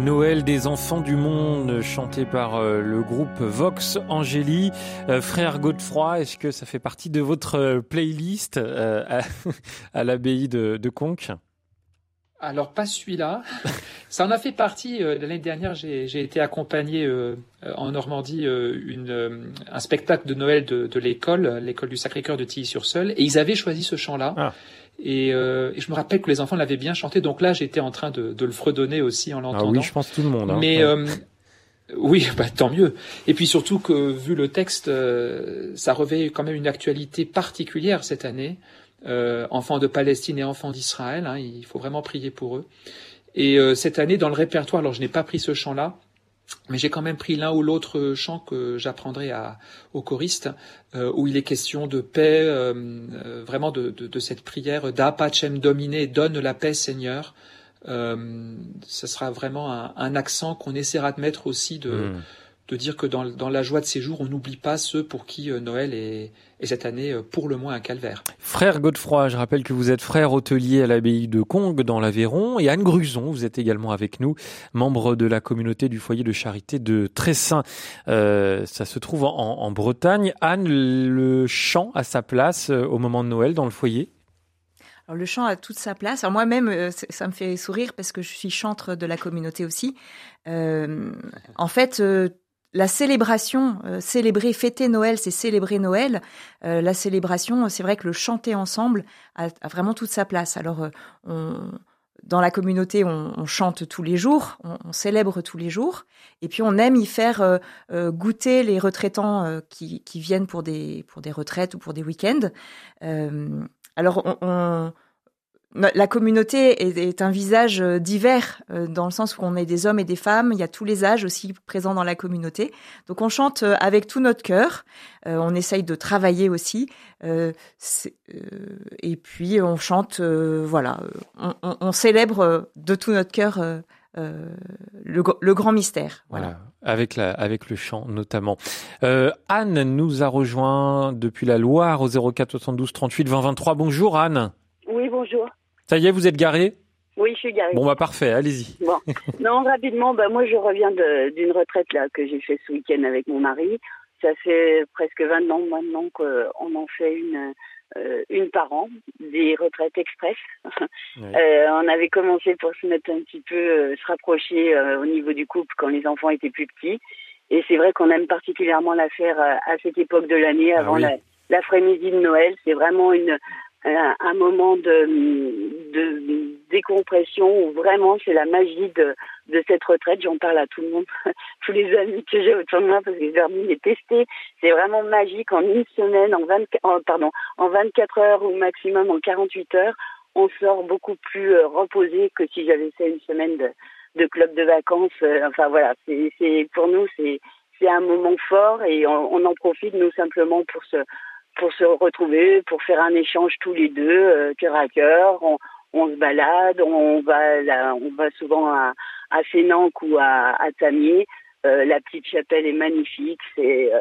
Noël des enfants du monde, chanté par euh, le groupe Vox Angélie. Euh, frère Godefroy, est-ce que ça fait partie de votre euh, playlist [laughs] à, l'abbaye de, de Conques? Alors pas celui-là. [laughs] Ça en a fait partie. L'année dernière, j'ai été accompagné en Normandie une, un spectacle de Noël de, de l'école, l'école du Sacré-Cœur de Tilly-sur-Seul, et ils avaient choisi ce chant-là. Ah. Et, euh, et, je me rappelle que les enfants l'avaient bien chanté, donc là j'étais en train de, de, le fredonner aussi en l'entendant. Ah oui, je pense tout le monde. Hein. Mais euh, oui, [laughs] bah, tant mieux. Et puis surtout que vu le texte, euh, ça revêt quand même une actualité particulière cette année. Euh, enfants de Palestine et enfants d'Israël, hein, il faut vraiment prier pour eux. Et euh, cette année, dans le répertoire, alors je n'ai pas pris ce chant-là, mais j'ai quand même pris l'un ou l'autre chant que j'apprendrai aux choristes, euh, où il est question de paix, euh, euh, vraiment de, de, de, cette prière Da pacem domine, donne la paix Seigneur. Euh, ce sera vraiment un, un accent qu'on essaiera de mettre aussi de, hmm de dire que dans, dans la joie de ces jours, on n'oublie pas ceux pour qui euh, Noël est, est, cette année euh, pour le moins un calvaire. Frère Godefroy, je rappelle que vous êtes frère hôtelier à l'abbaye de Conques dans l'Aveyron et Anne Gruson, vous êtes également avec nous, membre de la communauté du foyer de charité de Tressin. Euh, ça se trouve en, en, Bretagne. Anne, le chant a sa place euh, au moment de Noël dans le foyer? Alors, le chant a toute sa place. Alors moi-même, ça me fait sourire parce que je suis chantre de la communauté aussi. Euh, en fait, la célébration, euh, célébrer, fêter Noël, c'est célébrer Noël. Euh, la célébration, c'est vrai que le chanter ensemble a, vraiment toute sa place. Alors, euh, dans la communauté, on, chante tous les jours, on, célèbre tous les jours, et puis on aime y faire goûter les retraitants qui, qui, viennent pour des pour des retraites ou pour des week-ends. alors on la communauté est, un visage euh, divers euh, dans le sens où on est des hommes et des femmes. Il y a tous les âges aussi présents dans la communauté. Donc on chante euh, avec tout notre cœur. on essaye de travailler aussi. et puis on chante, voilà, on, célèbre de tout notre cœur. le, grand mystère. Voilà. avec avec le chant notamment. Anne nous a rejoint depuis la Loire au 04 72 38 20 23. Bonjour Anne. Ça y est, vous êtes garé Oui, je suis garé. Bon, bah parfait, allez-y. Bon. [laughs] Non, rapidement, bah, moi je reviens d'une retraite là que j'ai fait ce week-end avec mon mari. Ça fait presque 20 ans maintenant qu'on en fait une, euh, une par an, des retraites express. [laughs] Euh, on avait commencé pour se mettre un petit peu, euh, se rapprocher au niveau du couple quand les enfants étaient plus petits. Et c'est vrai qu'on aime particulièrement la faire à cette époque de l'année, ah avant l'après-midi de Noël. C'est vraiment une, un, moment de, de décompression où vraiment c'est la magie de, de cette retraite. J'en parle à tout le monde, [laughs] tous les amis que j'ai autour de moi parce que Verdi est testé. C'est vraiment magique en une semaine, en 24, pardon, en 24 heures ou maximum en 48 heures. On sort beaucoup plus euh, reposé que si j'avais fait une semaine de, de club de vacances. Euh, enfin voilà, c'est pour nous c'est c'est un moment fort et on, on, en profite nous simplement pour se pour se retrouver, pour faire un échange tous les deux, euh, cœur à cœur. On, on, se balade, on va, là, on va souvent à, à Sénanque ou à, à Tamier. Euh, la petite chapelle est magnifique. C'est euh,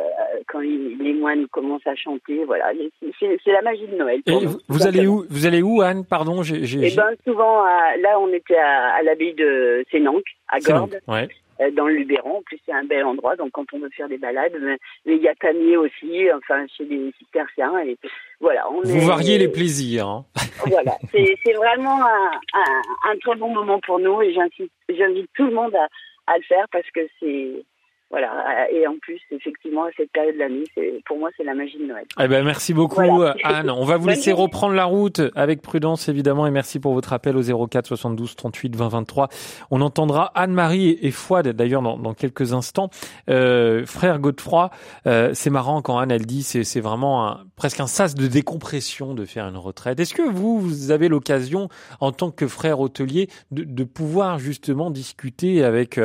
quand les moines commencent à chanter, voilà. C'est la magie de Noël. Et vous, allez où Vous allez où, Anne? Pardon, j'ai. Eh ben souvent, là, on était à, à l'abbaye de Sénanque, à Gordes. Ouais. Euh, dans le Luberon. En plus, c'est un bel endroit, donc quand on veut faire des balades, mais il y a Tamier aussi, enfin chez les cisterciens. Et voilà. On Vous variez les plaisirs. Hein. [laughs] Voilà, c'est vraiment un, un, un, très bon moment pour nous et j'invite tout le monde à, à le faire parce que c'est voilà. Et en plus, effectivement, à cette période de l'année, pour moi, c'est la magie de Noël. Eh ben, merci beaucoup, Anne. On va vous laisser reprendre la route avec prudence, évidemment, et merci pour votre appel au 04 72 38 20 23. On entendra Anne-Marie et Fouad, d'ailleurs, dans, dans, quelques instants. Euh, frère Godefroy, euh, c'est marrant quand Anne, elle dit, c'est vraiment un, presque un sas de décompression de faire une retraite. Est-ce que vous, vous avez l'occasion, en tant que frère hôtelier, de, de pouvoir justement discuter avec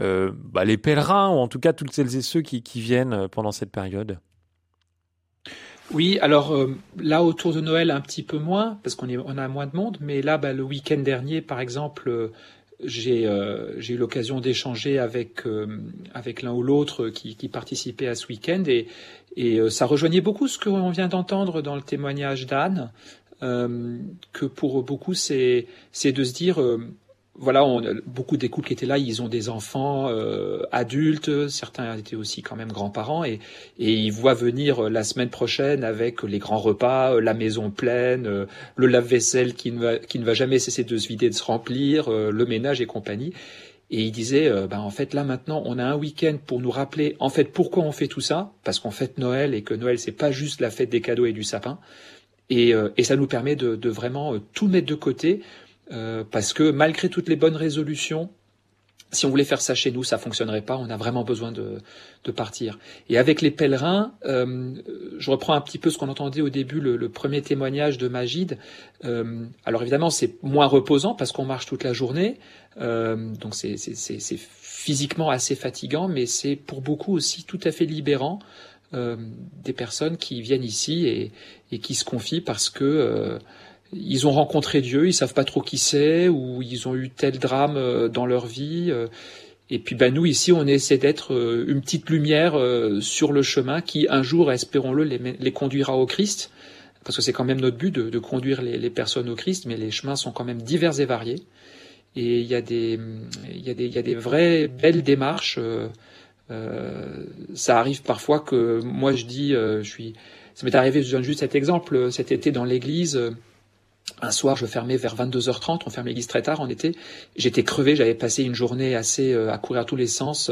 euh, bah, les pèlerins ou en tout cas toutes celles et ceux qui, viennent euh, pendant cette période. Oui, alors euh, là autour de Noël un petit peu moins parce qu'on on a moins de monde, mais là bah, le week-end dernier par exemple euh, j'ai eu l'occasion d'échanger avec l'un ou l'autre qui, participait à ce week-end et ça rejoignait beaucoup ce que l'on vient d'entendre dans le témoignage d'Anne que pour beaucoup c'est de se dire voilà, on, beaucoup des couples qui étaient là, ils ont des enfants euh, adultes, certains étaient aussi quand même grands-parents, et, et ils voient venir euh, la semaine prochaine avec les grands repas, euh, la maison pleine, le lave-vaisselle qui ne, va, qui ne va jamais cesser de se vider, de se remplir, le ménage et compagnie. Et il disait, ben en fait là maintenant, on a un week-end pour nous rappeler en fait pourquoi on fait tout ça, parce qu'on fête Noël et que Noël c'est pas juste la fête des cadeaux et du sapin, et, et ça nous permet de, de vraiment tout mettre de côté euh, parce que malgré toutes les bonnes résolutions, si on voulait faire ça chez nous, ça fonctionnerait pas. On a vraiment besoin de, de partir. Et avec les pèlerins, euh, je reprends un petit peu ce qu'on entendait au début, le, premier témoignage de Magide. Euh, alors évidemment, c'est moins reposant parce qu'on marche toute la journée, donc c'est physiquement assez fatigant, mais c'est pour beaucoup aussi tout à fait libérant. des personnes qui viennent ici et, et qui se confient parce que ils ont rencontré Dieu, ils savent pas trop qui c'est, ou ils ont eu tel drame euh, dans leur vie. Euh, et puis ben nous ici, on essaie d'être euh, une petite lumière sur le chemin qui un jour, espérons-le, les, conduira au Christ, parce que c'est quand même notre but de, conduire les, personnes au Christ, mais les chemins sont quand même divers et variés. Et il y a des, il y a des, il y a des vraies belles démarches. ça arrive parfois que moi je dis, je suis, ça m'est arrivé, je donne juste cet exemple, cet été dans l'église un soir, je fermais vers 22h30, on ferme l'église très tard en été. J'étais crevé, j'avais passé une journée assez euh, à courir à tous les sens.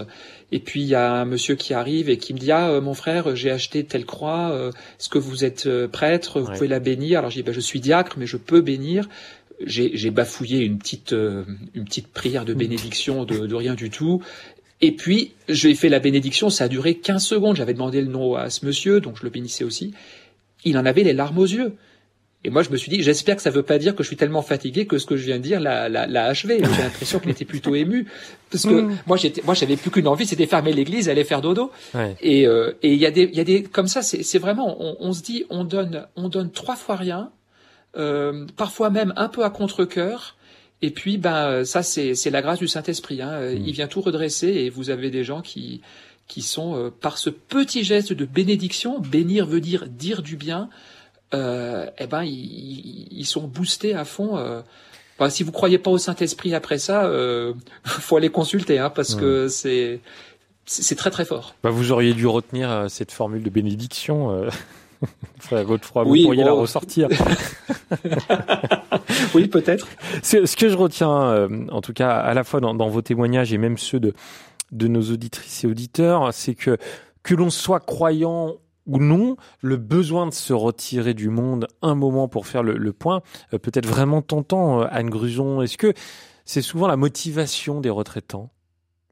Et puis il y a un monsieur qui arrive et qui me dit ah euh, mon frère, j'ai acheté telle croix. Euh, est-ce que vous êtes prêtre? Vous pouvez la bénir Alors je dis bah, je suis diacre, mais je peux bénir. j'ai bafouillé une petite, une petite prière de bénédiction de, de rien du tout. Et puis, j'ai fait la bénédiction, ça a duré 15 secondes. J'avais demandé le nom à ce monsieur, donc je le bénissais aussi. Il en avait les larmes aux yeux. Et moi, je me suis dit, j'espère que ça ne veut pas dire que je suis tellement fatigué que ce que je viens de dire l'a, l'a, achevé. [laughs] J'ai l'impression qu'il était plutôt ému, parce que mm. moi, j'étais, moi, j'avais plus qu'une envie, c'était fermer l'église, aller faire dodo. Et euh, et il y a des, il y a des comme ça, c'est, c'est vraiment, on, on, se dit, on donne, on donne trois fois rien, euh, parfois même un peu à contre cœur. Et puis, ben, ça, c'est, c'est la grâce du Saint-Esprit. Hein. Mm. Il vient tout redresser, et vous avez des gens qui qui sont euh, par ce petit geste de bénédiction, bénir veut dire dire du bien, euh, eh ben ils, sont boostés à fond. Euh. si vous croyez pas au Saint Esprit après ça, euh, [laughs] faut aller consulter, hein, parce que c'est c'est très très fort. Bah, vous auriez dû retenir euh, cette formule de bénédiction. Euh... [laughs] Frère Godefroy, vous pourriez la ressortir. [laughs] oui, peut-être. Ce que je retiens, en tout cas, à la fois dans, dans, vos témoignages et même ceux de, de nos auditrices et auditeurs, c'est que que l'on soit croyant ou non, le besoin de se retirer du monde un moment pour faire le, point euh, peut être vraiment tentant, euh, Anne Gruson. Est-ce que c'est souvent la motivation des retraitants?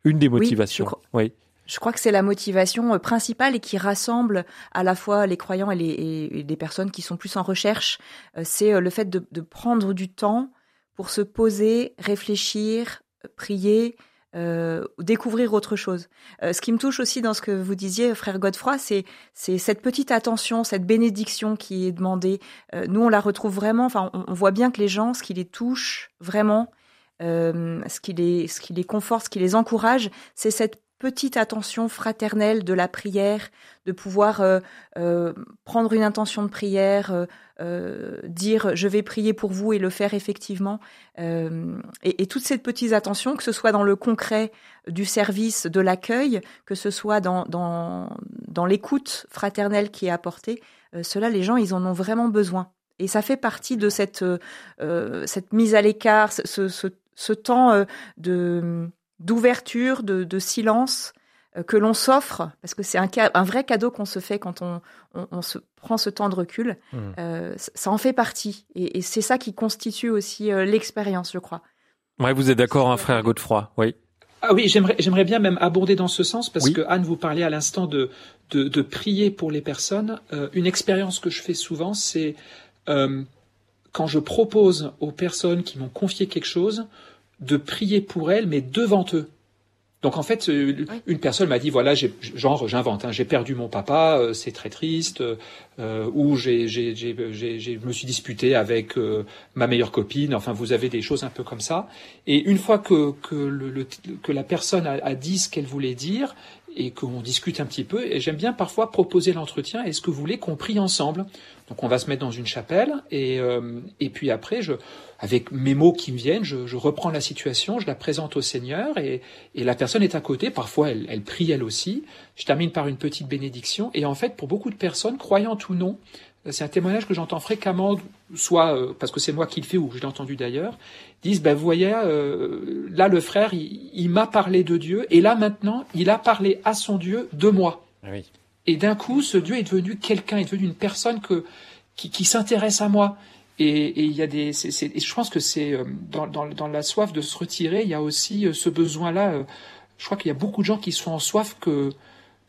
Une des motivations Oui. Je crois que c'est la motivation euh, principale et qui rassemble à la fois les croyants et les, et personnes qui sont plus en recherche. C'est le fait de prendre du temps pour se poser, réfléchir, prier, euh, découvrir autre chose. Euh, ce qui me touche aussi dans ce que vous disiez, frère Godefroy, c'est c'est cette petite attention, cette bénédiction qui est demandée. Euh, nous, on la retrouve vraiment. Enfin, on, voit bien que les gens, ce qui les touche vraiment, ce qui les ce qui les conforte, ce qui les encourage, c'est cette petite attention fraternelle de la prière, de pouvoir euh, euh, prendre une intention de prière, euh, dire je vais prier pour vous et le faire effectivement. Et, toutes ces petites attentions, que ce soit dans le concret du service, de l'accueil, que ce soit dans, dans, l'écoute fraternelle qui est apportée, cela, les gens, ils en ont vraiment besoin. Et ça fait partie de cette, cette mise à l'écart, ce, ce temps de d'ouverture, de, silence euh, que l'on s'offre, parce que c'est un, un, vrai cadeau qu'on se fait quand on, se prend ce temps de recul, mmh. euh, ça en fait partie. Et, c'est ça qui constitue aussi euh, l'expérience, je crois. Ouais, vous êtes d'accord, un hein, frère Godefroy, oui. Ah oui, j'aimerais, bien même aborder dans ce sens, parce que Anne, vous parliez à l'instant de, de, prier pour les personnes. une expérience que je fais souvent, c'est quand je propose aux personnes qui m'ont confié quelque chose, de prier pour elle, mais devant eux. Donc en fait, euh, une personne m'a dit voilà, genre j'invente, hein, j'ai perdu mon papa, euh, c'est très triste, euh, ou j'ai, je me suis disputé avec ma meilleure copine. Enfin, vous avez des choses un peu comme ça. Et une fois que que, le, que la personne a, a dit ce qu'elle voulait dire, et qu'on discute un petit peu. Et j'aime bien parfois proposer l'entretien. Est-ce que vous voulez qu'on prie ensemble Donc on va se mettre dans une chapelle et, euh, et puis après, je, avec mes mots qui me viennent, je, je, reprends la situation, je la présente au Seigneur et, et la personne est à côté. Parfois, elle, elle prie elle aussi. Je termine par une petite bénédiction. Et en fait, pour beaucoup de personnes, croyantes ou non, c'est un témoignage que j'entends fréquemment, soit euh, parce que c'est moi qui le fais ou que je l'ai entendu d'ailleurs, disent, ben vous voyez, euh, là le frère, il, m'a parlé de Dieu, et là maintenant, il a parlé à son Dieu de moi. Ah et d'un coup, ce Dieu est devenu quelqu'un, est devenu une personne que, qui, s'intéresse à moi. Et, il y a des, et je pense que c'est euh, dans, dans, dans, la soif de se retirer, il y a aussi ce besoin-là. Je crois qu'il y a beaucoup de gens qui sont en soif que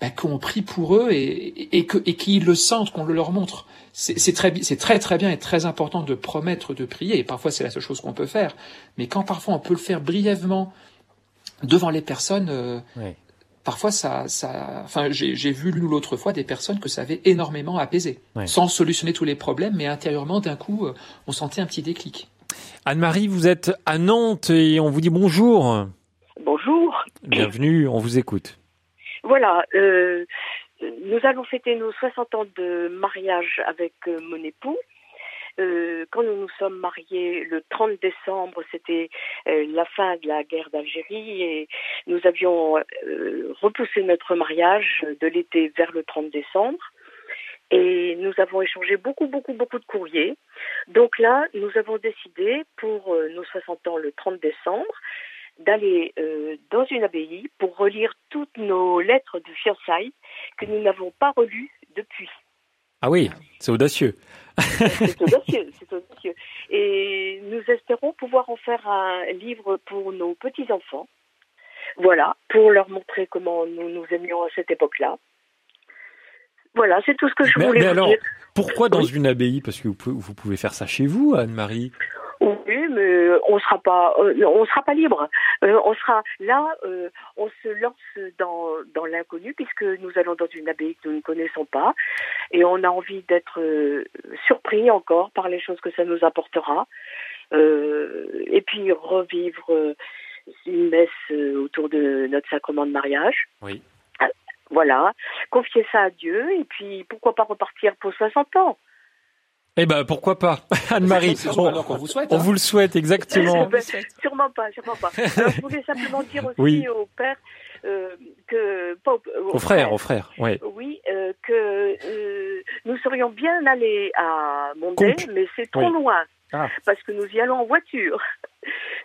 ben, qu'on prie pour eux et, et, que, et qu'ils le sentent, qu'on le leur montre. C'est très, c'est très très bien et très important de promettre de prier. Et parfois c'est la seule chose qu'on peut faire. Mais quand parfois on peut le faire brièvement devant les personnes, euh, parfois ça, ça, enfin j'ai vu l'une ou l'autre fois des personnes que ça avait énormément apaisé, sans solutionner tous les problèmes, mais intérieurement d'un coup euh, on sentait un petit déclic. Anne-Marie, vous êtes à Nantes et on vous dit bonjour. Bonjour. Bienvenue, on vous écoute. Voilà, euh, nous allons fêter nos 60 ans de mariage avec euh, mon époux. Euh, quand nous nous sommes mariés le 30 décembre, c'était la fin de la guerre d'Algérie et nous avions repoussé notre mariage de l'été vers le 30 décembre. Et nous avons échangé beaucoup, beaucoup, beaucoup de courriers. Donc là, nous avons décidé pour nos 60 ans le 30 décembre d'aller euh, dans une abbaye pour relire toutes nos lettres de fiançailles que nous n'avons pas relues depuis. Ah oui, c'est audacieux. c'est audacieux, c'est audacieux. Et nous espérons pouvoir en faire un livre pour nos petits-enfants. Voilà, pour leur montrer comment nous nous aimions à cette époque-là. Voilà, c'est tout ce que je voulais mais vous alors, dire. Pourquoi dans une abbaye? Parce que vous pouvez, vous pouvez faire ça chez vous, Anne-Marie. Oui, mais on sera pas, euh, on sera pas libre. Euh, on sera là, euh, on se lance dans, dans l'inconnu puisque nous allons dans une abbaye que nous ne connaissons pas et on a envie d'être euh, surpris encore par les choses que ça nous apportera. Euh, et puis revivre euh, une messe euh, autour de notre sacrement de mariage. Oui. Euh, Voilà, confier ça à Dieu et puis pourquoi pas repartir pour 60 ans. Eh ben pourquoi pas, [laughs] Anne-Marie. C'est On, vous souhaite. on hein. vous le souhaite exactement. [laughs] Ben, sûrement pas, sûrement pas. [laughs] Alors, je voulais simplement dire aussi Oui. au père euh, que pas au, Au frère, au frère. Ouais. Oui, euh, que euh, nous serions bien allés à Mondé, mais c'est trop Oui. loin Ah. parce que nous y allons en voiture.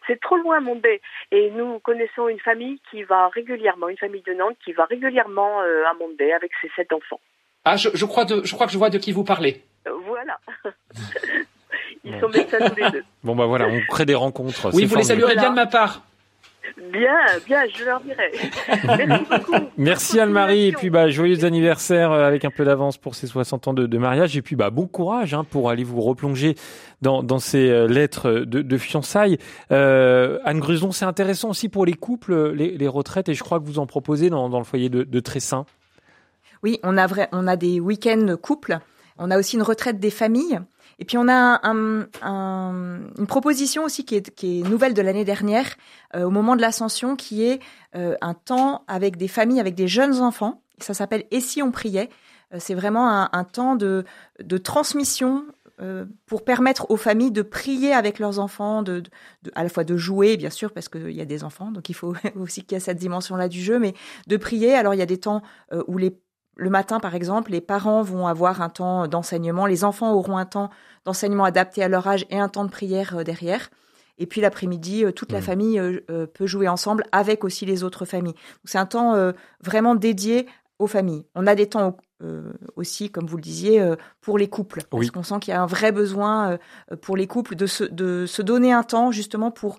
c'est trop loin Mondé et nous connaissons une famille qui va régulièrement, une famille de Nantes qui va régulièrement euh, à Mondé avec ses sept enfants. Ah, je, je crois de, je crois que je vois de qui vous parlez. Voilà. [laughs] Ils sont médecins tous les deux. Bon bah voilà, on crée des rencontres. Oui, vous les saluerez bien de ma part. Bien, bien, je leur dirai. Merci [laughs] beaucoup. Merci Anne-Marie et puis bah joyeux anniversaire euh, avec un peu d'avance pour ces 60 ans de, de mariage et puis bah bon courage hein, pour aller vous replonger dans, dans ces euh, lettres de, de fiançailles. Euh, Anne Gruson, c'est intéressant aussi pour les couples, les, les retraites et je crois que vous en proposez dans, dans le foyer de, de Tressin. Oui, on a vrai, on a des week-ends couples. On a aussi une retraite des familles. Et puis on a un, un- une proposition aussi qui est, qui est nouvelle de l'année dernière, euh, au moment de l'ascension, qui est euh, un temps avec des familles, avec des jeunes enfants. Ça s'appelle Et si on priait? Euh, C'est vraiment un, temps de, de transmission euh, pour permettre aux familles de prier avec leurs enfants, de, de- à la fois de jouer, bien sûr, parce qu'il y a des enfants, donc il faut [laughs] aussi qu'il y ait cette dimension-là du jeu, mais de prier. Alors il y a des temps euh, où les le matin, par exemple, les parents vont avoir un temps d'enseignement, les enfants auront un temps d'enseignement adapté à leur âge et un temps de prière euh, derrière. Et puis l'après-midi, euh, toute la Mhm. famille euh, peut jouer ensemble avec aussi les autres familles. C'est un temps vraiment dédié aux familles. On a des temps euh, aussi, comme vous le disiez, euh, pour les couples. Parce Oui. qu'on sent qu'il y a un vrai besoin euh, pour les couples de se, de se donner un temps justement pour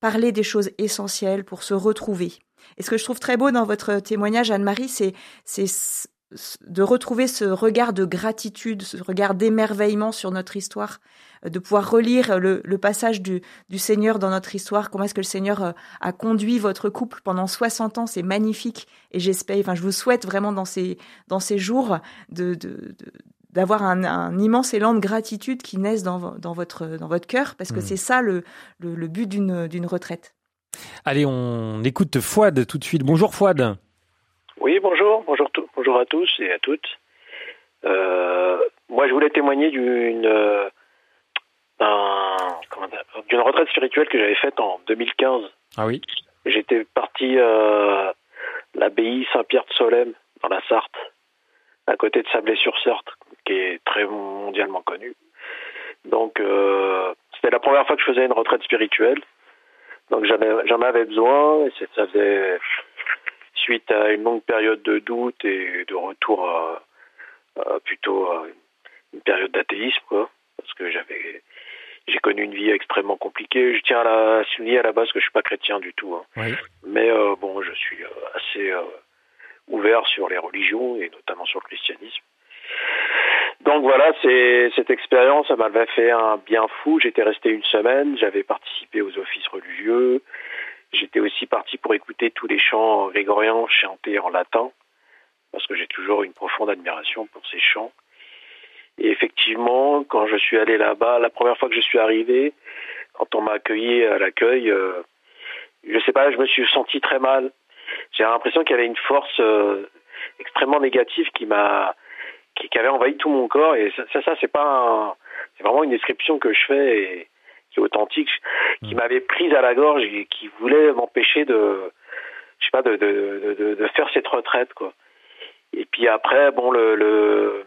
parler des choses essentielles, pour se retrouver. Et ce que je trouve très beau dans votre témoignage, Anne-Marie, c'est de retrouver ce regard de gratitude, ce regard d'émerveillement sur notre histoire, euh, de pouvoir relire le, le passage du, du Seigneur dans notre histoire, comment est-ce que le Seigneur euh, a conduit votre couple pendant 60 ans, c'est magnifique. Et j'espère, enfin, je vous souhaite vraiment dans ces, dans ces jours de, de, de- d'avoir un, un immense élan de gratitude qui naisse dans, dans votre, dans votre cœur, parce que Mm. c'est ça le, le, le but d'une retraite. Allez, on écoute Fouad tout de suite. Bonjour Fouad. Oui, bonjour, bonjour, tout- bonjour à tous et à toutes. Euh, moi, je voulais témoigner d'une euh, d'une retraite spirituelle que j'avais faite en 2015. Ah oui. J'étais parti euh, à l'abbaye Saint-Pierre de Solesmes dans la Sarthe, à côté de Sablé-sur-Sarthe, qui est très mondialement connu. Donc, euh, c'était la première fois que je faisais une retraite spirituelle. Donc, j'en ai- j'en avais besoin et ça faisait suite à une longue période de doute et de retour à, à plutôt à une période d'athéisme, quoi, parce que j'avais j'ai connu une vie extrêmement compliquée. Je tiens à la souligner à la base que je suis pas chrétien du tout, hein. Oui. mais euh, bon, je suis euh, assez euh, ouvert sur les religions et notamment sur le christianisme. Donc voilà, cette expérience, m'avait fait un bien fou. J'étais resté une semaine, j'avais participé aux offices religieux. J'étais aussi parti pour écouter tous les chants grégoriens chantés en latin, parce que j'ai toujours une profonde admiration pour ces chants. Et effectivement, quand je suis allé là-bas, la première fois que je suis arrivé, quand on m'a accueilli à l'accueil, euh, je sais pas, je me suis senti très mal. J'ai l'impression qu'il y avait une force euh, extrêmement négative qui m'a, qui, qui avait envahi tout mon corps. Et ça, ça, ça, c'est pas, un- c'est vraiment une description que je fais et qui est authentique, qui m'avait prise à la gorge et qui voulait m'empêcher de, je sais pas, de, de, de, de- de faire cette retraite, quoi. Et puis après, bon, le, le,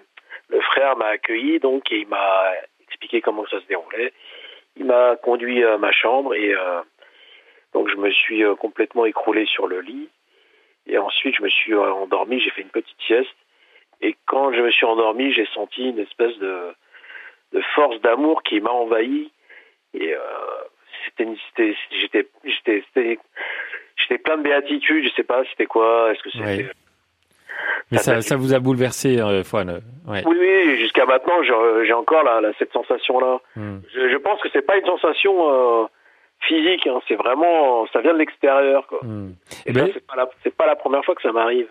le frère m'a accueilli, donc, et il m'a expliqué comment ça se déroulait. Il m'a conduit à ma chambre et euh, donc je me suis euh, complètement écroulé sur le lit. Et ensuite, je me suis euh, endormi, j'ai fait une petite sieste. Et quand je me suis endormi, j'ai senti une espèce de, de force d'amour qui m'a envahi. Et euh, c'était, j'étais, j'étais, j'étais plein de béatitude. Je sais pas, c'était quoi Est-ce que c'était mais ça, ça, vous a bouleversé, euh, Fouane. Ouais. Oui, oui, jusqu'à maintenant, j'ai encore la, cette sensation-là. Hmm. Je, je, pense que c'est pas une sensation euh, physique, hein, c'est vraiment, ça vient de l'extérieur. Quoi. Hmm. Et, ben... c'est pas, la, pas la première fois que ça m'arrive.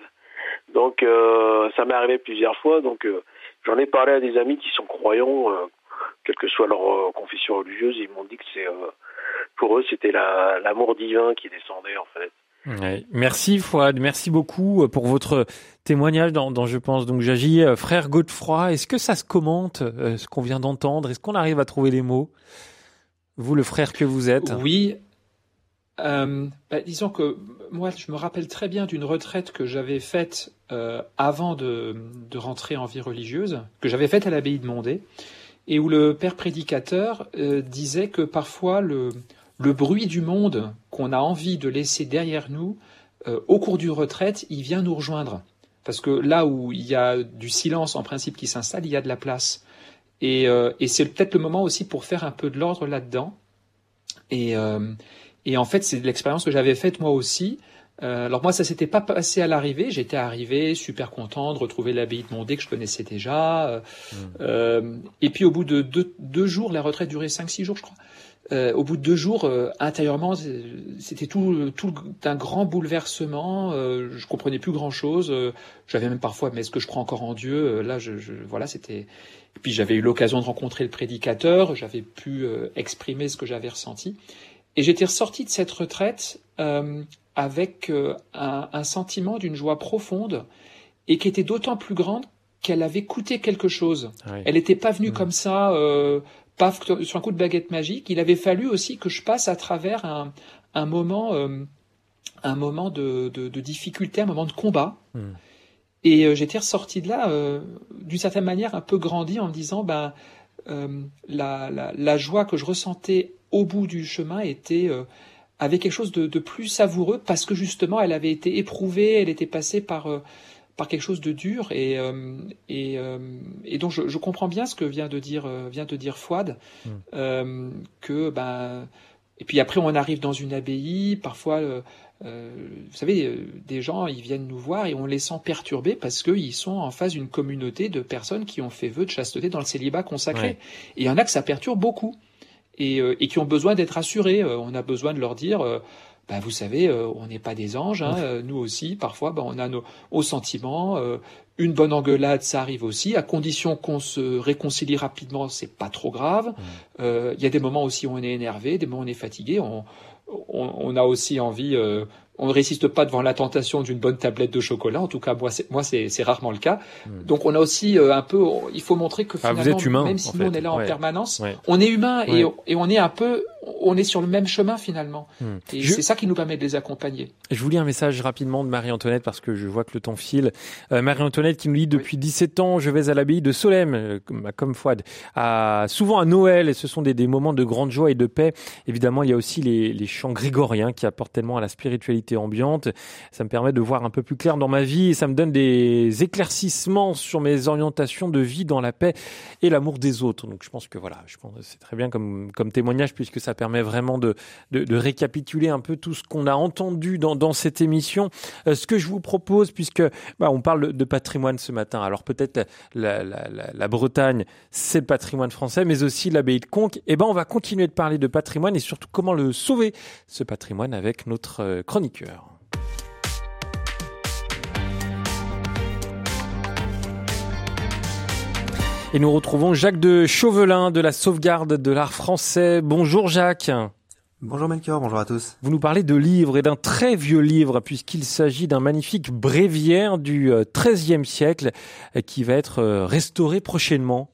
Donc, euh, ça m'est arrivé plusieurs fois. Donc, euh, j'en ai parlé à des amis qui sont croyants, euh, quelle que soit leur confession religieuse. Ils m'ont dit que c'est, pour eux, c'était l'amour divin qui descendait en fait. Merci Fouad, merci beaucoup pour votre témoignage dans, Je pense donc j'agis. Frère Godefroy, est-ce que ça se commente ce qu'on vient d'entendre? Est-ce qu'on arrive à trouver les mots? Vous, le frère que vous êtes? Oui, euh, bah, disons que moi, je me rappelle très bien d'une retraite que j'avais faite euh, avant de, rentrer en vie religieuse, que j'avais faite à l'abbaye de Mondé, et où le père prédicateur euh, disait que parfois le, bruit du monde qu'on a envie de laisser derrière nous, au cours d'une retraite, il vient nous rejoindre. Parce que là où il y a du silence en principe qui s'installe, il y a de la place. Et c'est peut-être le moment aussi pour faire un peu de l'ordre là-dedans. Et, et en fait, c'est l'expérience que j'avais faite moi aussi. Euh, alors moi, ça s'était pas passé à l'arrivée. J'étais arrivé super content de retrouver l'abbaye de Mondé que je connaissais déjà. Euh, mmh. euh, et puis au bout de deux, deux jours, la retraite durait cinq, six jours, je crois. Euh, au bout de deux jours, euh, intérieurement, c'était tout, tout un grand bouleversement. Euh, je comprenais plus grand chose. j'avais même parfois, mais est-ce que je crois encore en Dieu? Là, je, je, voilà, c'était. Et puis j'avais eu l'occasion de rencontrer le prédicateur. J'avais pu exprimer ce que j'avais ressenti. Et j'étais ressorti de cette retraite euh, avec euh, un, un, sentiment d'une joie profonde et qui était d'autant plus grande qu'elle avait coûté quelque chose. Elle n'était pas venue mmh. comme ça, euh, paf, sur un coup de baguette magique. Il avait fallu aussi que je passe à travers un, un moment, euh, un moment de, de, de, difficulté, un moment de combat. Mmh. Et euh, j'étais ressorti de là, d'une certaine manière, un peu grandi en me disant, ben, la, la, la, joie que je ressentais au bout du chemin était euh, avait quelque chose de, de, plus savoureux parce que justement elle avait été éprouvée, elle était passée par euh, par quelque chose de dur et euh, et, et donc je, je, comprends bien ce que vient de dire vient de dire Fouad mm. que ben et puis après on arrive dans une abbaye parfois euh, vous savez, des gens, ils viennent nous voir et on les sent perturbés parce qu'ils sont en face d'une communauté de personnes qui ont fait vœu de chasteté dans le célibat consacré. Et il y en a que ça perturbe beaucoup et, euh, et qui ont besoin d'être assurés. Euh, on a besoin de leur dire, euh, bah, vous savez, on n'est pas des anges, hein, nous aussi, parfois, bah, on a nos, nos sentiments. une bonne engueulade, ça arrive aussi, à condition qu'on se réconcilie rapidement, c'est pas trop grave. Il y a des moments aussi où on est énervé, des moments où on est fatigué. On, on, on a aussi envie on ne résiste pas devant la tentation d'une bonne tablette de chocolat. En tout cas, moi, c'est, moi, c'est, rarement le cas. Hmm. Donc, on a aussi euh, un peu, il faut montrer que ah, finalement, même si nous on est là en permanence, on est humain et, et, on est un peu, on est sur le même chemin finalement. Hmm. Et c'est ça qui nous permet de les accompagner. Je vous lis un message rapidement de Marie-Antoinette parce que je vois que le temps file. Euh, Marie-Antoinette qui nous dit depuis 17 ans, je vais à l'abbaye de Solem, euh, comme Fouad, à, souvent à Noël et ce sont des, des, moments de grande joie et de paix. Évidemment, il y a aussi les, les chants grégoriens qui apportent tellement à la spiritualité ambiante. Ça me permet de voir un peu plus clair dans ma vie et ça me donne des éclaircissements sur mes orientations de vie dans la paix et l'amour des autres. Donc je pense que voilà, je pense c'est très bien comme, comme témoignage puisque ça permet vraiment de, de, récapituler un peu tout ce qu'on a entendu dans, cette émission. Euh, ce que je vous propose, puisque bah, on parle de, patrimoine ce matin, alors peut-être la, Bretagne, c'est le patrimoine français, mais aussi l'abbaye de Conques, eh ben on va continuer de parler de patrimoine et surtout comment le sauver, ce patrimoine, avec notre euh, Et nous retrouvons Jacques de Chauvelin de la sauvegarde de l'art français. Bonjour Jacques. Bonjour Melchior, bonjour à tous. Vous nous parlez de livres et d'un très vieux livre puisqu'il s'agit d'un magnifique bréviaire du XIIIe euh, siècle euh, qui va être euh, restauré prochainement.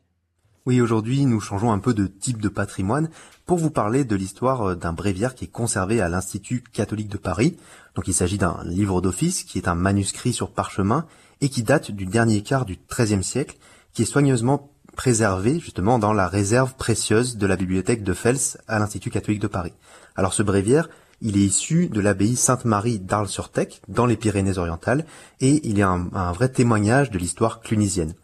Oui, aujourd'hui nous changeons un peu de type de patrimoine pour vous parler de l'histoire d'un bréviaire qui est conservé à l'Institut catholique de Paris. Donc il s'agit d'un livre d'office qui est un manuscrit sur parchemin et qui date du dernier quart du XIIIe siècle qui est soigneusement préservé justement dans la réserve précieuse de la bibliothèque de Fels à l'Institut catholique de Paris. Alors ce bréviaire, il est issu de l'abbaye Sainte-Marie d'Arles-sur-Tech, dans les Pyrénées-Orientales, et il est un, vrai témoignage de l'histoire clunisienne.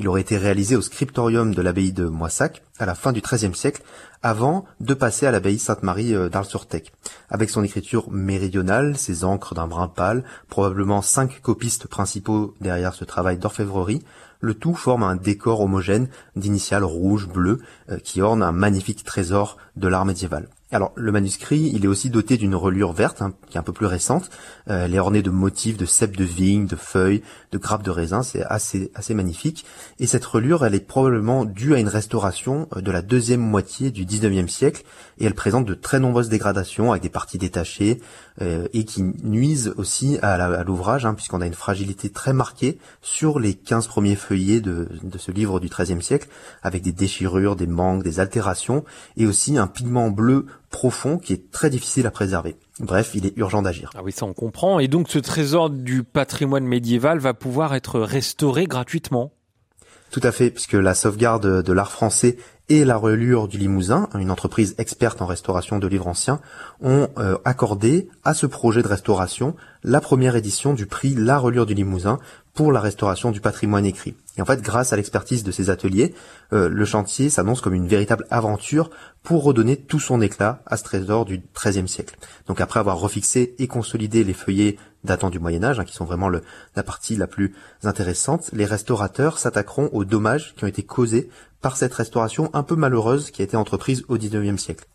Il aurait été réalisé au scriptorium de l'abbaye de Moissac, à la fin du XIIIe siècle, avant de passer à l'abbaye Sainte-Marie euh, d'Arles-sur-Tech. Avec son écriture méridionale, ses encres d'un brun pâle, probablement cinq copistes principaux derrière ce travail d'orfèvrerie, le tout forme un décor homogène d'initiales rouges, bleues, euh, qui orne un magnifique trésor de l'art médiéval. Alors le manuscrit, il est aussi doté d'une relure verte, hein, qui est un peu plus récente. Euh, elle est ornée de motifs de cèpes de vigne, de feuilles, de grappes de raisin. C'est assez assez magnifique. Et cette relure, elle est probablement due à une restauration euh, de la deuxième moitié du 19e siècle, et elle présente de très nombreuses dégradations avec des parties détachées euh, et qui nuisent aussi à l'ouvrage, hein, puisqu'on a une fragilité très marquée sur les 15 premiers feuillets de, de ce livre du XIIIe siècle, avec des déchirures, des manques, des altérations, et aussi un pigment bleu profond qui est très difficile à préserver. Bref, il est urgent d'agir. Ah oui, ça on comprend. Et donc ce trésor du patrimoine médiéval va pouvoir être restauré gratuitement? Tout à fait, puisque la sauvegarde de l'art français et la relure du Limousin, une entreprise experte en restauration de livres anciens, ont euh, accordé à ce projet de restauration la première édition du prix La relure du Limousin pour la restauration du patrimoine écrit. Et en fait, grâce à l'expertise de ces ateliers, euh, le chantier s'annonce comme une véritable aventure pour redonner tout son éclat à ce trésor du XIIIe siècle. Donc après avoir refixé et consolidé les feuillets datant du Moyen Âge, hein, qui sont vraiment la partie la plus intéressante, les restaurateurs s'attaqueront aux dommages qui ont été causés par cette restauration un peu malheureuse qui a été entreprise au XIXe siècle.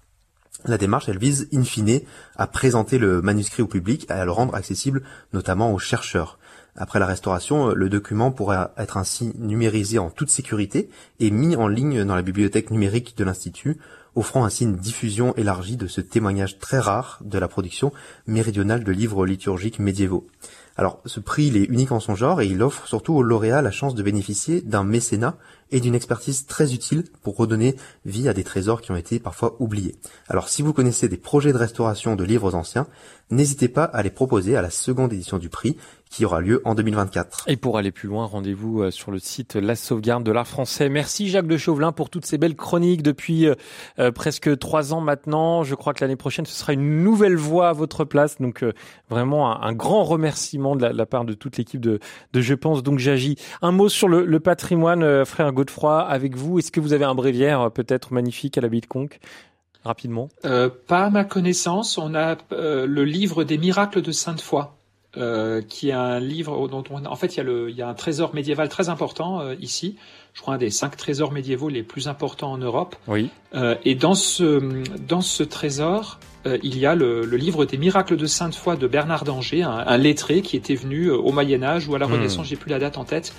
La démarche, elle vise in fine à présenter le manuscrit au public et à le rendre accessible notamment aux chercheurs. Après la restauration, le document pourra être ainsi numérisé en toute sécurité et mis en ligne dans la bibliothèque numérique de l'Institut, offrant ainsi une diffusion élargie de ce témoignage très rare de la production méridionale de livres liturgiques médiévaux. Alors, ce prix, il est unique en son genre et il offre surtout aux lauréats la chance de bénéficier d'un mécénat et d'une expertise très utile pour redonner vie à des trésors qui ont été parfois oubliés. Alors, si vous connaissez des projets de restauration de livres anciens, n'hésitez pas à les proposer à la seconde édition du prix qui aura lieu en 2024. Et pour aller plus loin, rendez-vous euh, sur le site La Sauvegarde de l'Art français. Merci Jacques de Chauvelin pour toutes ces belles chroniques depuis euh, euh, presque trois ans maintenant. Je crois que l'année prochaine, ce sera une nouvelle voix à votre place. Donc vraiment un, grand remerciement de la, part de toute l'équipe de, Je pense donc j'agis. Un mot sur le, patrimoine, frère Godefroy, avec vous. Est-ce que vous avez un bréviaire peut-être magnifique à la de Conque rapidement? Euh, Pas à ma connaissance. On a le livre des miracles de Sainte-Foy euh, qui est un livre dont on, en fait il y, a le, il y a un trésor médiéval très important euh, ici. Je crois un des cinq trésors médiévaux les plus importants en Europe. Oui. Euh, et dans ce dans ce trésor, euh, il y a le, le, livre des miracles de Sainte Foy de Bernard d'Angers, un, un, lettré qui était venu au Moyen Âge ou à la hmm. Renaissance, j'ai plus la date en tête,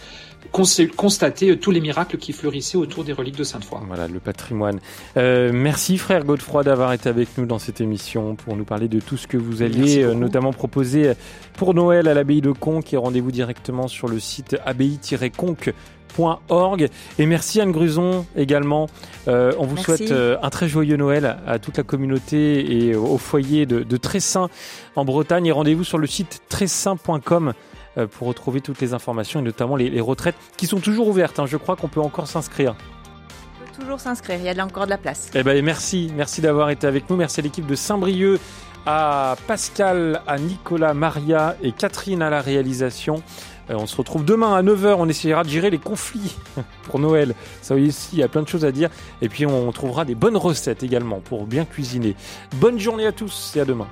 constater euh, tous les miracles qui fleurissaient autour des reliques de Sainte-Foy. Voilà, le patrimoine. Euh, merci frère Godefroy d'avoir été avec nous dans cette émission pour nous parler de tout ce que vous alliez euh, notamment proposer pour Noël à l'abbaye de Conques et rendez-vous directement sur le site abbaye-conques.org et merci Anne Gruson également. on vous souhaite un très joyeux Noël à toute la communauté et au foyer de, de Tressin en Bretagne et rendez-vous sur le site tressin.com euh, pour retrouver toutes les informations et notamment les, retraites qui sont toujours ouvertes. Hein. Je crois qu'on peut encore s'inscrire. On peut toujours s'inscrire, il y a encore de la place. Eh ben, merci, merci d'avoir été avec nous. Merci à l'équipe de Saint-Brieuc, à Pascal, à Nicolas, Maria et Catherine à la réalisation. Euh, on se retrouve demain à 9h, on essaiera de gérer les conflits [laughs] pour Noël. Ça aussi, il y a plein de choses à dire. Et puis on trouvera des bonnes recettes également pour bien cuisiner. Bonne journée à tous et à demain.